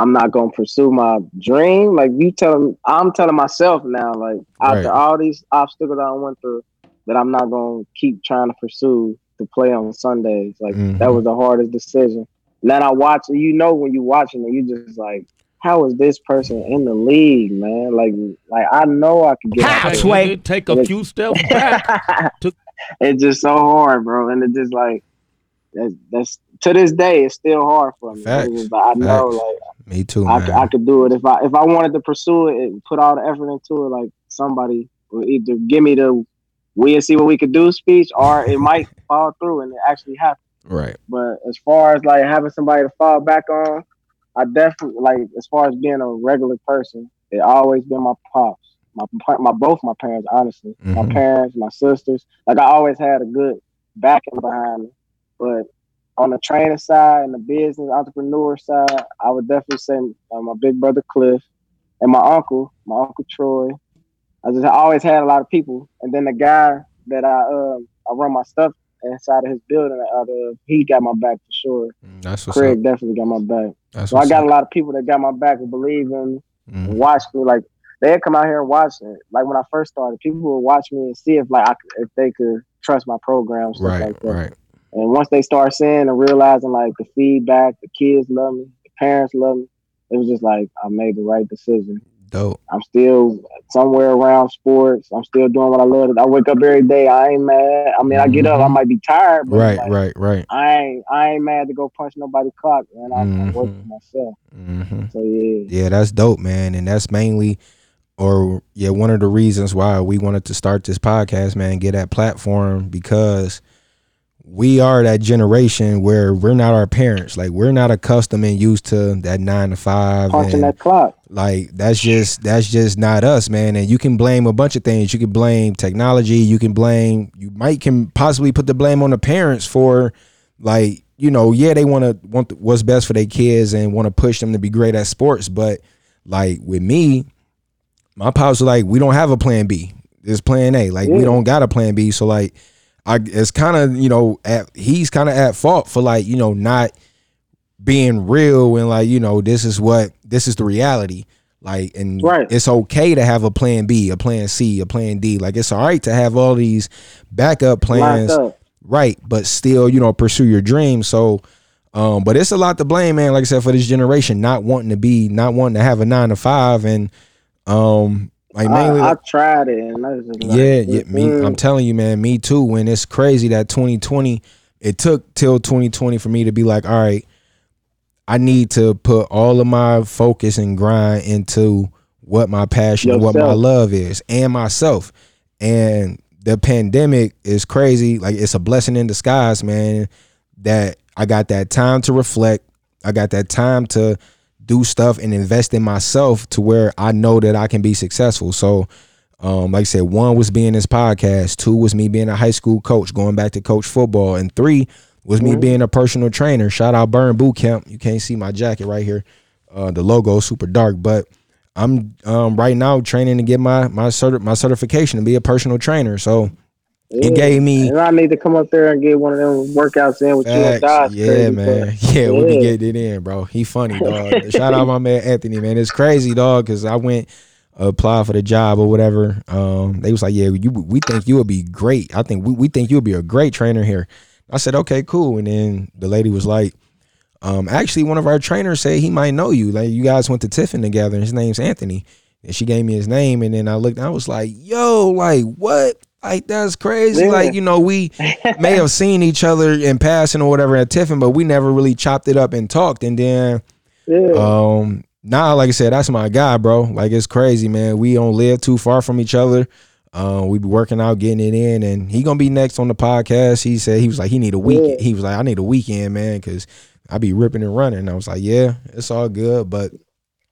I'm not gonna pursue my dream. Like you telling I'm telling myself now, like after Right. all these obstacles I went through, that I'm not gonna keep trying to pursue to play on Sundays. Like Mhm. that was the hardest decision. And then I watch and you know when you watching it, you just like, how is this person in the league, man? Like like I know I could get out Hey, there. Sway. nigga, Take a few steps back. <laughs> it's just so hard, bro. And it's just like that's, that's to this day, it's still hard for me. Facts. Just I know, Facts. like Me too, I, man. could- I could do it if I if I wanted to pursue it and put all the effort into it. Like somebody will either give me the we'll see what we could do speech, or it <laughs> might fall through and it actually happen. right. But as far as like having somebody to fall back on, I definitely like as far as being a regular person, it always been my pops, my my both my parents, honestly, my Mhm. parents, my sisters. Like I always had a good backing behind me. But on the training side and the business entrepreneur side, I would definitely say uh, my big brother Cliff and my uncle, my uncle Troy. I just always had a lot of people, and then the guy that I um I run my stuff inside of his building, out of he got my back for sure. Mm, That's what's Craig up. definitely got my back. That's So I got up. a lot of people that got my back and believe in me Mhm. and watch me. Like they'd come out here and watch it. Like when I first started, people would watch me and see if like I if they could trust my program, stuff Right, like that. right. And once they start seeing and realizing like the feedback, the kids love me, the parents love me, it was just like I made the right decision. Dope. I'm still somewhere around sports. I'm still doing what I love. I wake up every day. I ain't mad. I mean, I get up. I Mhm. might be tired, but Right, like, right, right. I ain't. I ain't mad to go punch nobody clock. I'm, I'm working Mhm. for myself. hmm So yeah. Yeah, that's dope, man. And that's mainly or yeah, one of the reasons why we wanted to start this podcast, man, get that platform because we are that generation where we're not our parents. Like we're not accustomed and used to that nine to five punching that clock. like that's just that's just not us man. And you can blame a bunch of things. You can blame technology. You can blame you might can possibly put the blame on the parents for like you know yeah they want to want what's best for their kids and want to push them to be great at sports. But like with me my pops were like we don't have a plan b. There's plan a. Like we don't got a plan b. So like i it's kind of you know at he's kind of at fault for like you know not being real and like you know this is what this is the reality. Like and Right. it's okay to have a plan b a plan c a plan d. Like it's all right to have all these backup plans. up. right but still you know pursue your dream so um but it's a lot to blame man like i said for this generation not wanting to be not wanting to have a nine to five. And um like mainly I, I tried it, and I was just like, yeah, yeah. Me, mm, I'm telling you, man. Me too. When it's crazy that 2020, it took till 2020 for me to be like, all right, I need to put all of my focus and grind into what my passion and what my love is, and myself. And the pandemic is crazy. Like it's a blessing in disguise, man. That I got that time to reflect. I got that time to do stuff and invest in myself to where I know that I can be successful. So Um, like I said, one was being this podcast, two was me being a high school coach, going back to coach football, and three was me being a personal trainer. Shout out Burn Boot Camp. You can't see my jacket right here. Uh, the logo super dark, but I'm um, right now training to get my my certi- my certification to be a personal trainer. So it gave me And I need to come up there and get one of them workouts in with you and Dodge. Yeah, crazy, man. but- <laughs> Yeah, we be getting it in, bro. He funny, <laughs> dog. Shout out my man Anthony, man. It's crazy, dog, because I went apply for the job or whatever. Um, they was like, yeah, you we think you would be great. I think we, we think you'll be a great trainer here. I said, okay, cool. And then the lady was like, um, actually, one of our trainers said he might know you. Like you guys went to Tiffin together. And his name's Anthony. And she gave me his name, and then I looked. I was like, "Yo, like what? Like that's crazy. Yeah. Like you know, we <laughs> may have seen each other in passing or whatever at Tiffin, but we never really chopped it up and talked. And then, Yeah. um, now, like I said, that's my guy, bro. Like it's crazy, man. We don't live too far from each other. Um, we be working out, getting it in, and he gonna be next on the podcast. He said he was like he need a week. Yeah. He was like I need a weekend, man, because I be ripping and running. I was like, yeah, it's all good, but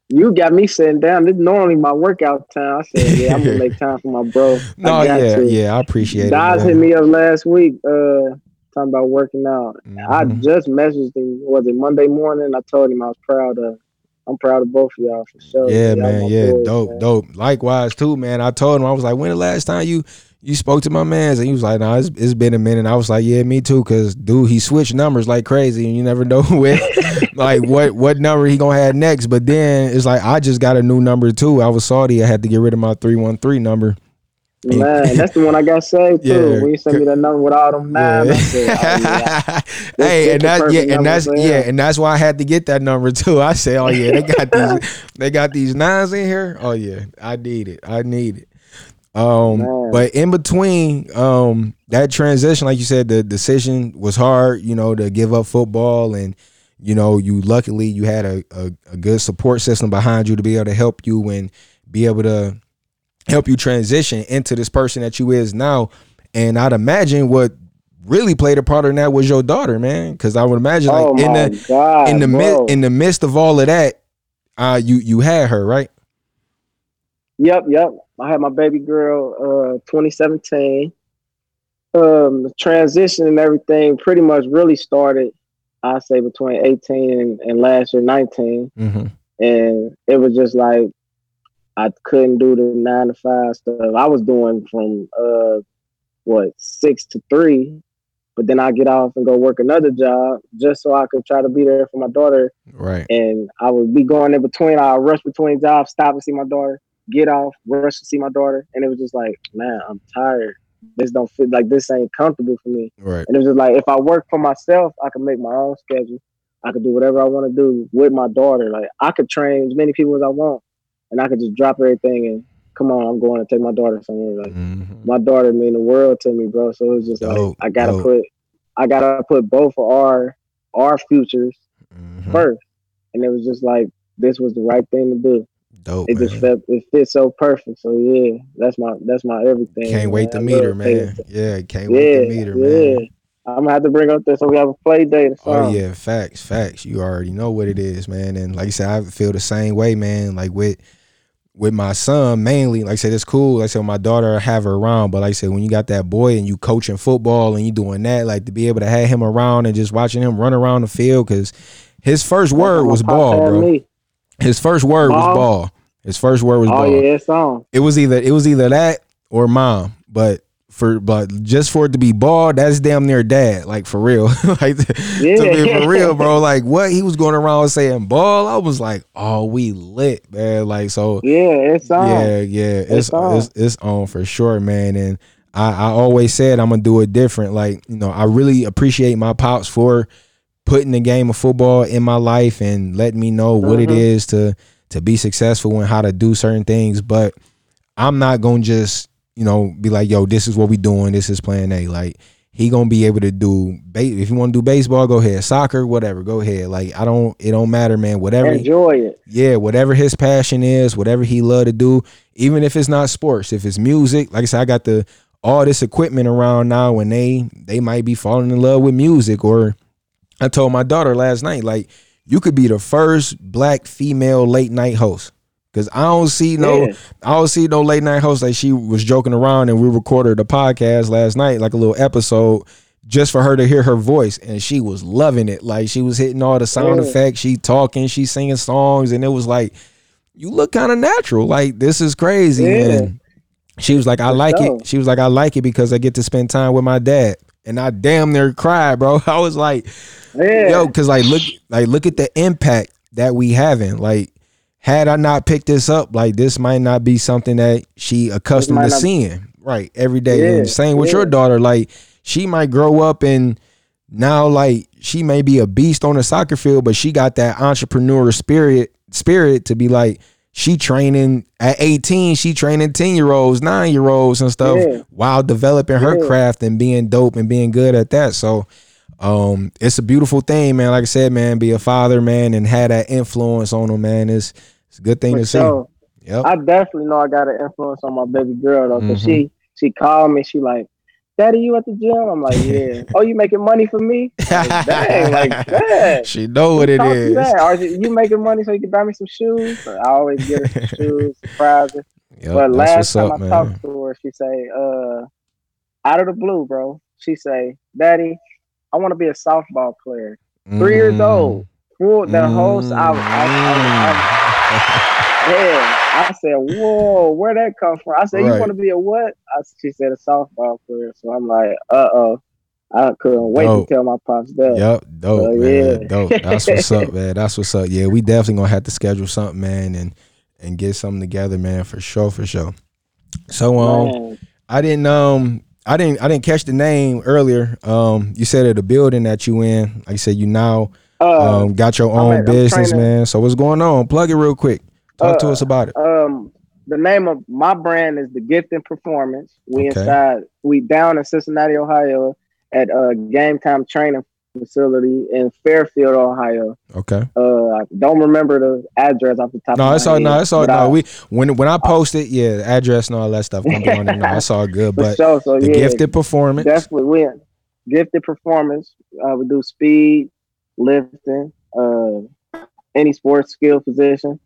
you got me sitting down. This is normally my workout time. I said, yeah, I'm gonna make <laughs> time for my bro. no, I yeah, to. yeah, I appreciate Dodge it. hit me up last week, uh, talking about working out. I Mhm. just messaged him. Was it Monday morning? I told him I was proud of. I'm proud of both of y'all for sure. Yeah, man. Yeah, boys, dope, man. dope. Likewise, too, man. I told him I was like, when the last time you you spoke to my man's, and he was like, nah, it's, it's been a minute. I was like, yeah, me too, cause dude, he switched numbers like crazy, and you never <laughs> know when, <laughs> like what what number he gonna have next. But then it's like I just got a new number too. I was salty. I had to get rid of my three one three number. Man, that's the one I got saved <laughs> too. Yeah. When you sent me that number with all them nines, I said, oh, yeah. hey, and that's yeah, and that's yeah, and that's why I had to get that number too. I say, oh yeah, they got these, they got these nines in here. Oh yeah, I need it. I need it. Um, Man. but in between, um, that transition, like you said, the decision was hard. You know, to give up football, and you know, you luckily you had a a, a good support system behind you to be able to help you and be able to help you transition into this person that you is now. And I'd imagine what really played a part in that was your daughter, man. Because I would imagine like oh in the god, in the mid in the midst of all of that, uh, you you had her right. Yep, yep. I had my baby girl uh 2017. Um the transition and everything pretty much really started, I say between 18 and, and last year 19. Mm-hmm. And it was just like I couldn't do the nine to five stuff. I was doing from uh what six to three, but then I get off and go work another job just so I could try to be there for my daughter Right. and I would be going in between. I rush between jobs, stop and see my daughter, get off, rush to see my daughter, and it was just like, man, I'm tired. This don't feel like this ain't comfortable for me. Right. And it was just like if I work for myself, I can make my own schedule. I could do whatever I want to do with my daughter. Like I could train as many people as I want, and I could just drop everything and come on, I'm going to take my daughter somewhere. Like Mhm. my daughter mean the world to me, bro. So it's just Dope, like I gotta dope. put, I gotta put both of our our futures Mhm. first. And it was just like this was the right thing to do. Dope. It just felt it fits so perfect. So yeah, that's my that's my everything. Can't wait to meet her, man. Yeah, can't Yeah, wait to meet her, yeah. man. I'm gonna have to bring up there so we have a play date Oh yeah, facts, facts. You already know what it is, man. And like I said, I feel the same way, man. Like with with my son, mainly, like I said, it's cool. Like I said, my daughter I have her around, but like I said, when you got that boy and you coaching football and you doing that, like to be able to have him around and just watching him run around the field, because his first word was ball, bro. His first word was Ball? His first word was Oh ball. yeah, it's on. It was either it was either that or mom, but for but just for it to be ball, that's damn near dad, like for real, <laughs> like to be Yeah. for <laughs> real, bro. Like what he was going around saying ball, I was like, oh, we lit, man. Like so, Yeah, it's on. yeah, yeah, it's It's on. it's, it's on for sure, man. And I, I always said I'm gonna do it different. Like you know, I really appreciate my pops for putting the game of football in my life and letting me know what it Mhm. is to to be successful and how to do certain things. But I'm not gonna just you know be like, yo, this is what we doing. This is plan A. Like he gonna be able to do. If you want to do baseball, go ahead. Soccer, whatever, go ahead. Like I don't. It don't matter, man. Whatever Enjoy it. yeah, whatever his passion is, whatever he love to do, even if it's not sports, if it's music, like I said, I got the all this equipment around now, and they they might be falling in love with music. Or I told my daughter last night, like you could be the first black female late night host. Cause I don't see no, Yeah. I don't see no late night host like she was joking around and we recorded a podcast last night, like a little episode, just for her to hear her voice, and she was loving it. Like she was hitting all the sound Yeah. effects, she talking, she singing songs, and it was like, you look kind of natural. Like this is crazy. Yeah. And she was like, I like it. She was like, I like it because I get to spend time with my dad. And I damn near cried, bro. <laughs> I was like, Yeah. yo, cause like look, like look at the impact that we having. Like, had I not picked this up, like this might not be something that she accustomed to seeing, right, every day. Yeah, and same with yeah. your daughter, like she might grow up and now like she may be a beast on the soccer field, but she got that entrepreneur spirit spirit to be like she training at 18, she training 10 year olds, nine year olds and stuff Yeah. while developing her Yeah. craft and being dope and being good at that. So um it's a beautiful thing, man. Like I said, man, be a father, man, and have that influence on them, man. It's it's a good thing For to sure. see. Yep. I definitely know I got an influence on my baby girl though, because Mhm. she she called me. She like, "Daddy, you at the gym?" I'm like, "Yeah." <laughs> oh, you making money for me? <laughs> Like, Dang, like that. she know what it. Or you making money so you can buy me some shoes? I always get her some <laughs> shoes, surprises. Yep, but last time up, I man. talked to her, she say, uh, out of the blue, bro, she say, Daddy, I want to be a softball player. Three years Mm. old. Full the whole s- I, I, I, I, yeah. I said, Whoa, where that come from? I said, You Right. want to be a what? I, she said a softball player. So I'm like, uh oh. I couldn't wait Dope. to tell my pops that. Yep, dope, Uh, man. yeah. Dope. That's what's up, <laughs> man. That's what's up. Yeah, we definitely gonna have to schedule something, man, and and get something together, man, for sure, for sure. So um Man, I didn't um I didn't I didn't catch the name earlier. Um you said at the building that you in, like you said you now uh, um got your own business, man. So what's going on? Plug it real quick. Talk to Uh, us about it. um the name of my brand is the gifted performance we Okay. inside we down in cincinnati ohio at a game time training facility in fairfield ohio Okay. uh i don't remember the address off the top No, of my it's all head, no, it's all no. I- We when when I post it, yeah, the address and all that stuff be on there. No, it's all <laughs> good. But sure, so the yeah, gifted performance. definitely we gifted performance uh we do speed lifting uh any sports skill position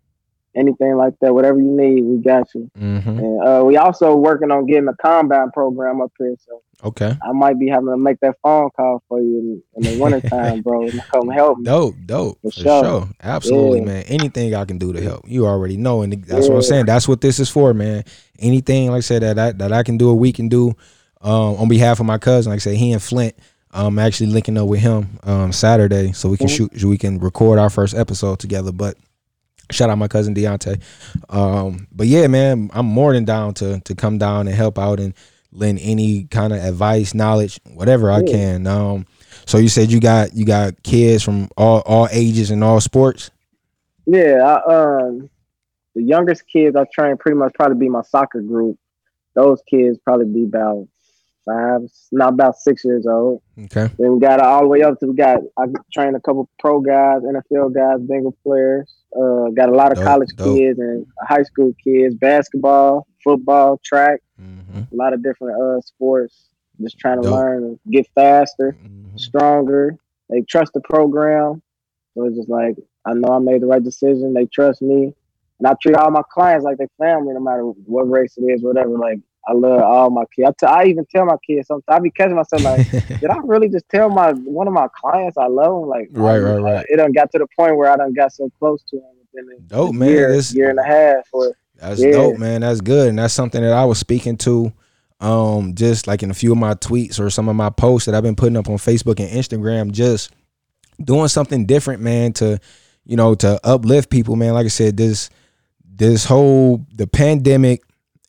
anything like that whatever you need we got you hmm and uh we also working on getting a combine program up here so Okay. I might be having to make that phone call for you in, in the wintertime, bro. and <laughs> Come help me. Dope, dope. For, For sure. sure. Absolutely, Yeah. man. Anything I can do to help. You already know. And that's what I'm saying. That's what this is for, man. Anything, like I said, that I, that I can do or we can do um, on behalf of my cousin. Like I said, he and Flint. I'm actually linking up with him um, Saturday so we can Mhm. shoot, we can record our first episode together. But shout out my cousin Deontay. Um, but yeah, man, I'm more than down to to come down and help out and lend any kind of advice, knowledge, whatever I can. Um, so you said you got you got kids from all all ages and all sports. Yeah, I, um, the youngest kids I train pretty much probably be my soccer group. Those kids probably be about five, not about six years old. Okay. Then we got all the way up to we got I trained a couple pro guys, NFL guys, Bengal players. Uh, got a lot of Dope, college dope. kids and high school kids, basketball, football, track, hmm a lot of different uh sports. Just trying to Dope. learn get faster. hmm stronger. They trust the program. So it's just like I know I made the right decision. They trust me, and I treat all my clients like they family, no matter what race it is, whatever. Like I love all my kids. I, t- I even tell my kids sometimes. I be catching myself like, <laughs> did I really just tell my one of my clients I love them? Like, Right, right, right. It done got to the point where I done got so close to them within Dope, a man. year, This- year and a half. Or That's Yeah. dope, man. That's good. And that's something that I was speaking to um just like in a few of my tweets or some of my posts that I've been putting up on Facebook and Instagram just doing something different, man, to you know, to uplift people, man. Like I said, this this whole the pandemic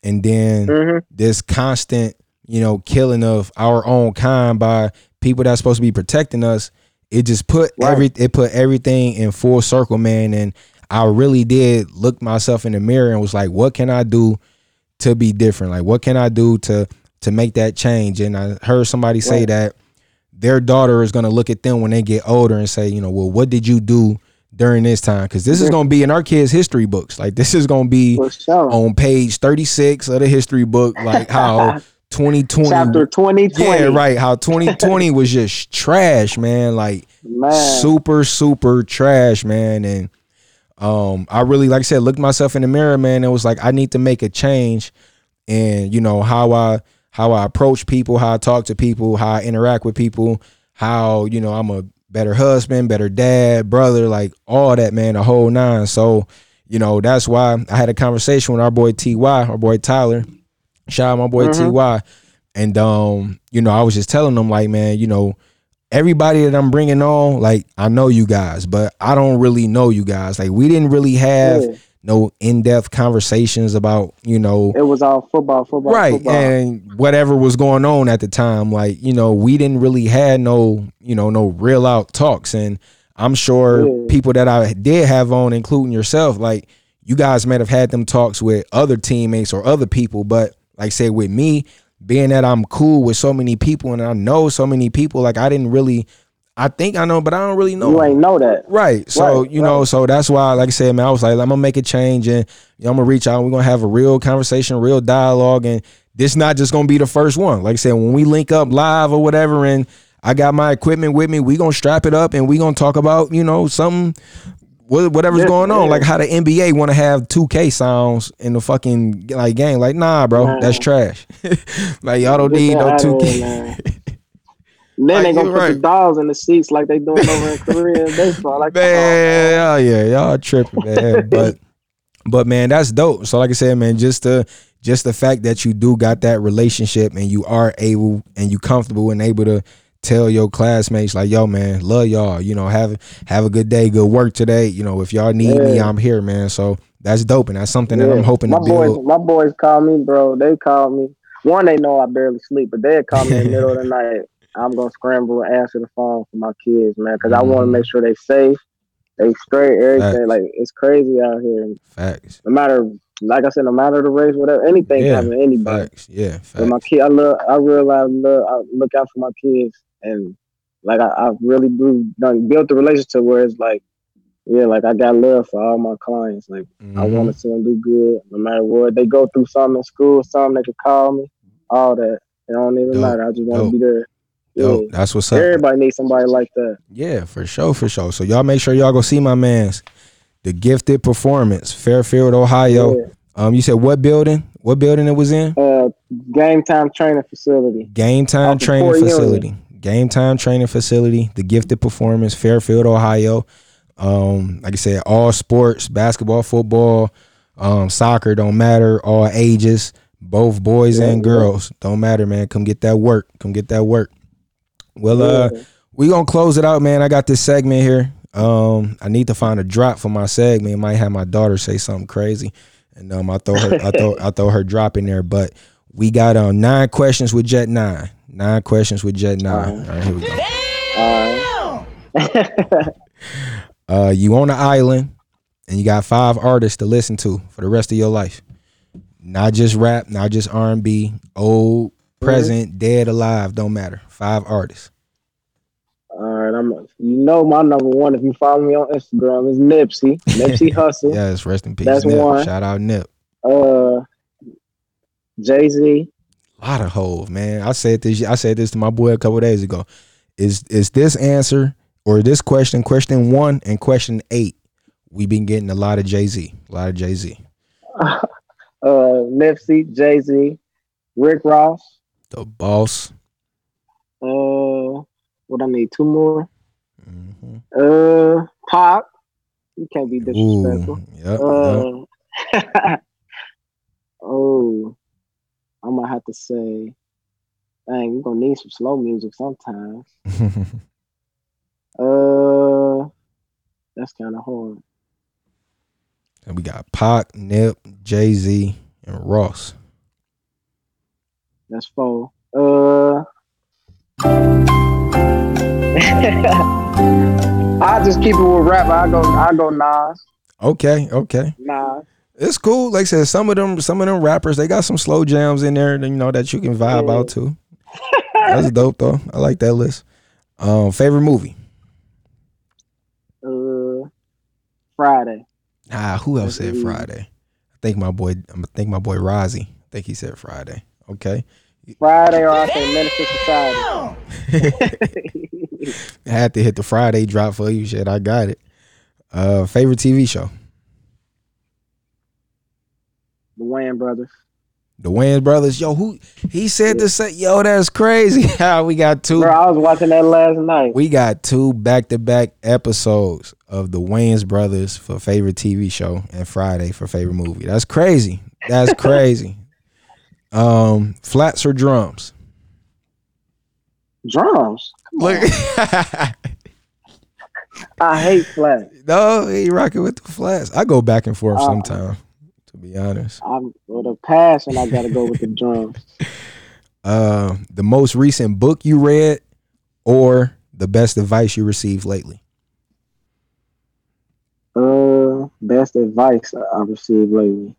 and then Mhm. this constant, you know, killing of our own kind by people that's supposed to be protecting us, it just put Right. every it put everything in full circle, man. And I really did look myself in the mirror and was like, what can I do to be different? Like, what can I do to to make that change? And I heard somebody say Right. that their daughter is gonna look at them when they get older and say, you know, well, what did you do during this time? Because this is gonna be in our kids' history books. Like, this is gonna be sure. on page 36 of the history book, like how <laughs> 2020 Chapter twenty twenty. Yeah, right. How 2020 was just trash, man. Like Man. super, super trash, man. And um, I really, like I said, looked myself in the mirror, man. It was like I need to make a change, and you know how I how I approach people, how I talk to people, how I interact with people, how you know I'm a better husband, better dad, brother, like all that, man, the whole nine. So, you know, that's why I had a conversation with our boy Ty, our boy Tyler. Shout out my boy Ty, and um, you know, I was just telling them like, man, you know everybody that I'm bringing on, like I know you guys, but I don't really know you guys. Like we didn't really have Yeah. No in-depth conversations about, you know, It was all football, football, right football. and whatever was going on at the time. Like you know, we didn't really had no, you know, no real out talks, and I'm sure Yeah. people that I did have on, including yourself, like you guys might have had them talks with other teammates or other people, but like say with me, being that I'm cool with so many people and I know so many people, like I didn't really, I think I know, but I don't really know. you ain't know that. Right. So, Right, you know, right. so that's why, like I said, man, I was like, I'm gonna make a change and you know, I'm gonna reach out. And we're gonna have a real conversation, real dialogue, and this not just gonna be the first one. Like I said, when we link up live or whatever, and I got my equipment with me, we gonna strap it up and we gonna talk about, you know, something whatever's Yeah, going on. Like how the NBA want to have 2K sounds in the fucking like game. Like, nah, bro, Nah. that's trash. <laughs> like y'all don't need no 2K. <laughs> man. And then Like, they gonna put right. the dolls in the seats like they doing over in <laughs> Korea baseball. Like, come on, man, yeah, yeah, y'all tripping, man. <laughs> but but man, that's dope. So like I said, man, just the just the fact that you do got that relationship and you are able and you comfortable and able to tell your classmates like, yo, man, love y'all. You know, have have a good day, good work today. You know, if y'all need me, I'm here, man. So that's dope, and that's something that I'm hoping my to build. boys, my boys call me, bro. They call me. One, they know I barely sleep, but they call me in the middle of the <laughs> night. I'm gonna scramble and answer the phone for my kids, man, because I want to make sure they safe, they straight, everything. Facts. Like it's crazy out here. Facts, no matter, like I said, no matter the race, whatever, anything Yeah, can happen anybody. facts, yeah, But my facts. kid, I love, I realize, love, I look out for my kids, and like I, I really do done built the relationship where it's like, yeah, like I got love for all my clients. Like I Mhm. want to see them do good, no matter what they go through. Something in school, something they could call me, all that. It don't even Dope, matter. I just want to be there. Yeah. That's what's up. Everybody needs somebody like that. Yeah, for sure, for sure. So y'all make sure y'all go see my man's the gifted performance, Fairfield, Ohio. Yeah. Um, you said what building? What building it was in? Uh, game time training facility. Game time training Union. facility. Game time training facility. The gifted performance, Fairfield, Ohio. Um, like I said, all sports, basketball, football, um, soccer don't matter. All ages, both boys Yeah, and girls don't matter, man. Come get that work. Come get that work. Well, uh, we gonna close it out, man. I got this segment here. Um, I need to find a drop for my segment. Might have my daughter say something crazy, and um, I throw her, I throw, <laughs> I throw her drop in there. But we got um nine questions with Jet Nine. Nine questions with Jet Nine. All right, here we go. All right. <laughs> Uh, you on an island, and you got five artists to listen to for the rest of your life. Not just rap, not just R and B, old, present, dead, alive, don't matter. Five artists. All right, I'm. You know my number one. If you follow me on Instagram, is Nipsey. <laughs> Nipsey Hussle. Yes, rest in peace. That's Nip. one. Shout out Nip. Uh, Jay Z. A lot of hoes, man. I said this. I said this to my boy a couple days ago. Is is this answer or this question, question one and question eight? We've been getting a lot of Jay Z, a lot of Jay Z. <laughs> uh, Nipsey, Jay Z, Rick Ross. The boss. Uh, what I need two more. Mhm. Uh, Pop. You can't be disrespectful. Ooh, yep, yep. Uh, <laughs> oh, I might have to say, dang, we're gonna need some slow music sometimes. <laughs> Uh, that's kind of hard. and we got Pac, Nip, Jay Z, and Ross. That's four. Uh, <laughs> I just keep it with rap. I go, I go Nas, Okay, okay. Nas. It's cool. Like I said, some of them, some of them rappers, they got some slow jams in there, you know, that you can vibe Yeah. out to. That's <laughs> dope though. I like that list. Um, favorite movie? Uh, Friday. Ah, who else said. Friday? I think my boy. I think my boy Rozzy. I think he said Friday. Okay, Friday, or I say Menace II Society. I <laughs> had to hit the Friday drop for you. Shit, I got it. Uh, favorite TV show? the Wayne brothers. The Wayans brothers. Yo, who he said to say, yo, that's crazy. <laughs> How we got two Bro, I was watching that last night. we got two back to back episodes of the Wayans brothers for favorite TV show and Friday for favorite movie. That's crazy. That's <laughs> crazy. Um, flats or drums? Drums. Look, <laughs> I hate flat. no, he rocking with the flats. I go back and forth Uh, sometime, to be honest. I'm with a passion. I gotta go with the drums. <laughs> Uh, the most recent book you read, or the best advice you received lately? Uh, best advice I received lately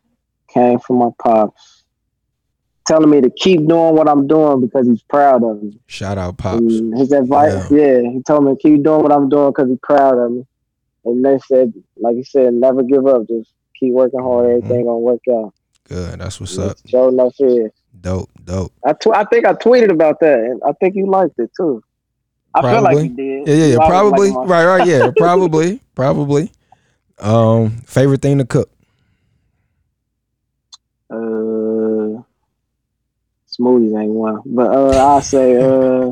came from my pops, telling me to keep doing what I'm doing because he's proud of me. Shout out, pops. And his advice, yeah. he told me to keep doing what I'm doing because he's proud of me. And they said, like he said, never give up. Just keep working hard. Everything gonna work out. Good. That's what's up. Show no fear. Dope. Dope. I tw- I think I tweeted about that, and I think you liked it too. I feel like you did. Yeah, yeah, yeah. You always Probably. like Right, right. Yeah, <laughs> probably, probably. Um, favorite thing to cook? Uh, smoothies ain't one, but uh, I say uh,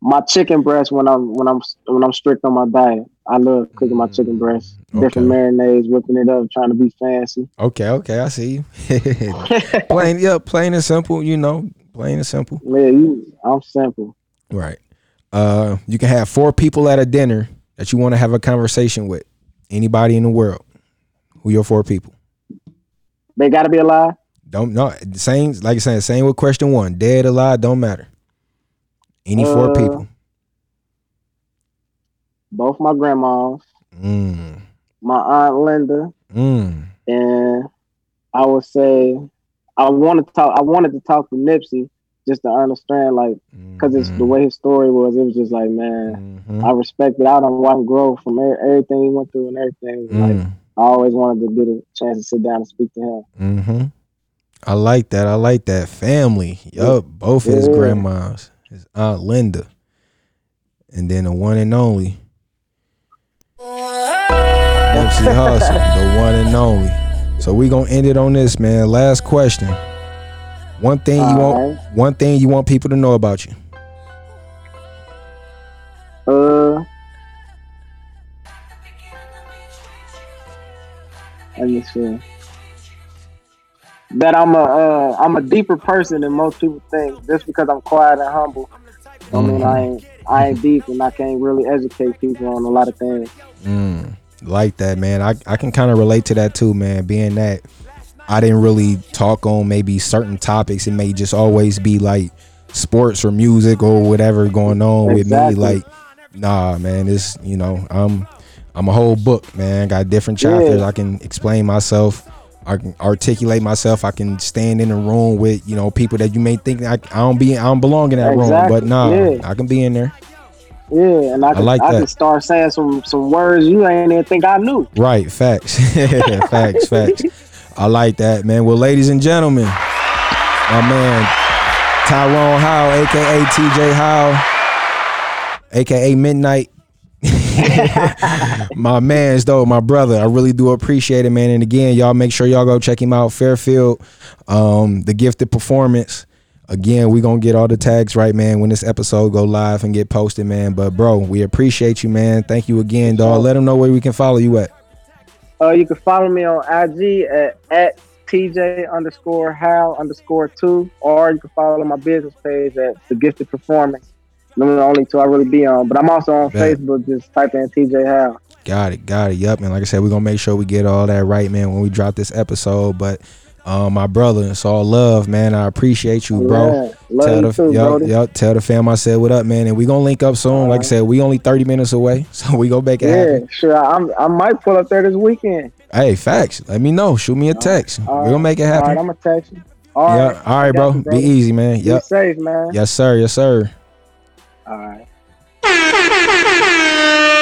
my chicken breast when I'm when I'm when I'm strict on my diet. I love cooking my chicken breast, different Mm, marinades, whipping it up, trying to be fancy. Okay, okay. I see you. <laughs> <laughs> plain, yeah, plain and simple. You know, plain and simple. Yeah, you, I'm simple. Right. Uh, you can have four people at a dinner that you want to have a conversation with. Anybody in the world. Who your four people? They gotta be alive. Don't know. Same, like I said, same with question one. Dead, alive, don't matter. Any four Uh, people. Both my grandmas, Mm. my aunt Linda, Mm. and I would say I wanted to talk. I wanted to talk to Nipsey just to understand, like, because it's the way his story was. It was just like, man, Mhm. I respect it. I don't want to grow from everything he went through and everything. Like, Mm. I always wanted to get a chance to sit down and speak to him. Mm-hmm. I like that. I like that family. Yup, both his grandmas, his aunt Linda, and then the one and only Nipsey <laughs> Hussle, the one and only. So we gonna end it on this, man. Last question. One thing you want. One thing you want people to know about you. Uh, let me see. That I'm a uh, I'm a deeper person than most people think. Just because I'm quiet and humble, I mean I ain't I ain't deep and I can't really educate people on a lot of things. Mm, like that, man. I, I can kind of relate to that too, man. Being that I didn't really talk on maybe certain topics. It may just always be like sports or music or whatever going on Exactly. with me. Like, nah, man. It's you know, I'm I'm a whole book, man. Got different chapters. Yeah. I can explain myself. I can articulate myself. I can stand in a room with you know people that you may think I, I don't be I don't belong in that room, Exactly, but nah, yeah. I can be in there. Yeah, and I can, I, like that. can start saying some some words you ain't even think I knew. Right, facts. <laughs> facts, facts. I like that, man. Well, ladies and gentlemen, my man Tyrone Howe, aka TJ Howe, aka Midnight. <laughs> my man's though, my brother. I really do appreciate it, man. And again, y'all make sure y'all go check him out. Fairfield, um, the gifted performance. Again, we gonna get all the tags right, man, when this episode go live and get posted, man. But bro, we appreciate you, man. Thank you again, dog. Let them know where we can follow you at. Uh, you can follow me on IG at, at TJ underscore Hal underscore two, or you can follow my business page at The Gifted Performance. Them are the only two I really be on. But I'm also on Bet. Facebook. Just type in TJ Hal. Got it, got it. Yep. And like I said, we're gonna make sure we get all that right, man, when we drop this episode. But um, my brother, it's all love, man. I appreciate you, bro. Yeah. Love tell you the too, Brody. yup, tell the fam I said what up, man. And we gonna link up soon. Like I said, we only 30 minutes away. <laughs> So we make it Yeah, happen. sure. I'm, I might pull up there this weekend. Hey, facts. Let me know. Shoot me a text. All we gonna make it All right, happen. I'm gonna text you. All yeah. right. All right, got bro. Be easy, man. Be safe, man. Yes, sir. Yes, sir. All right. <laughs>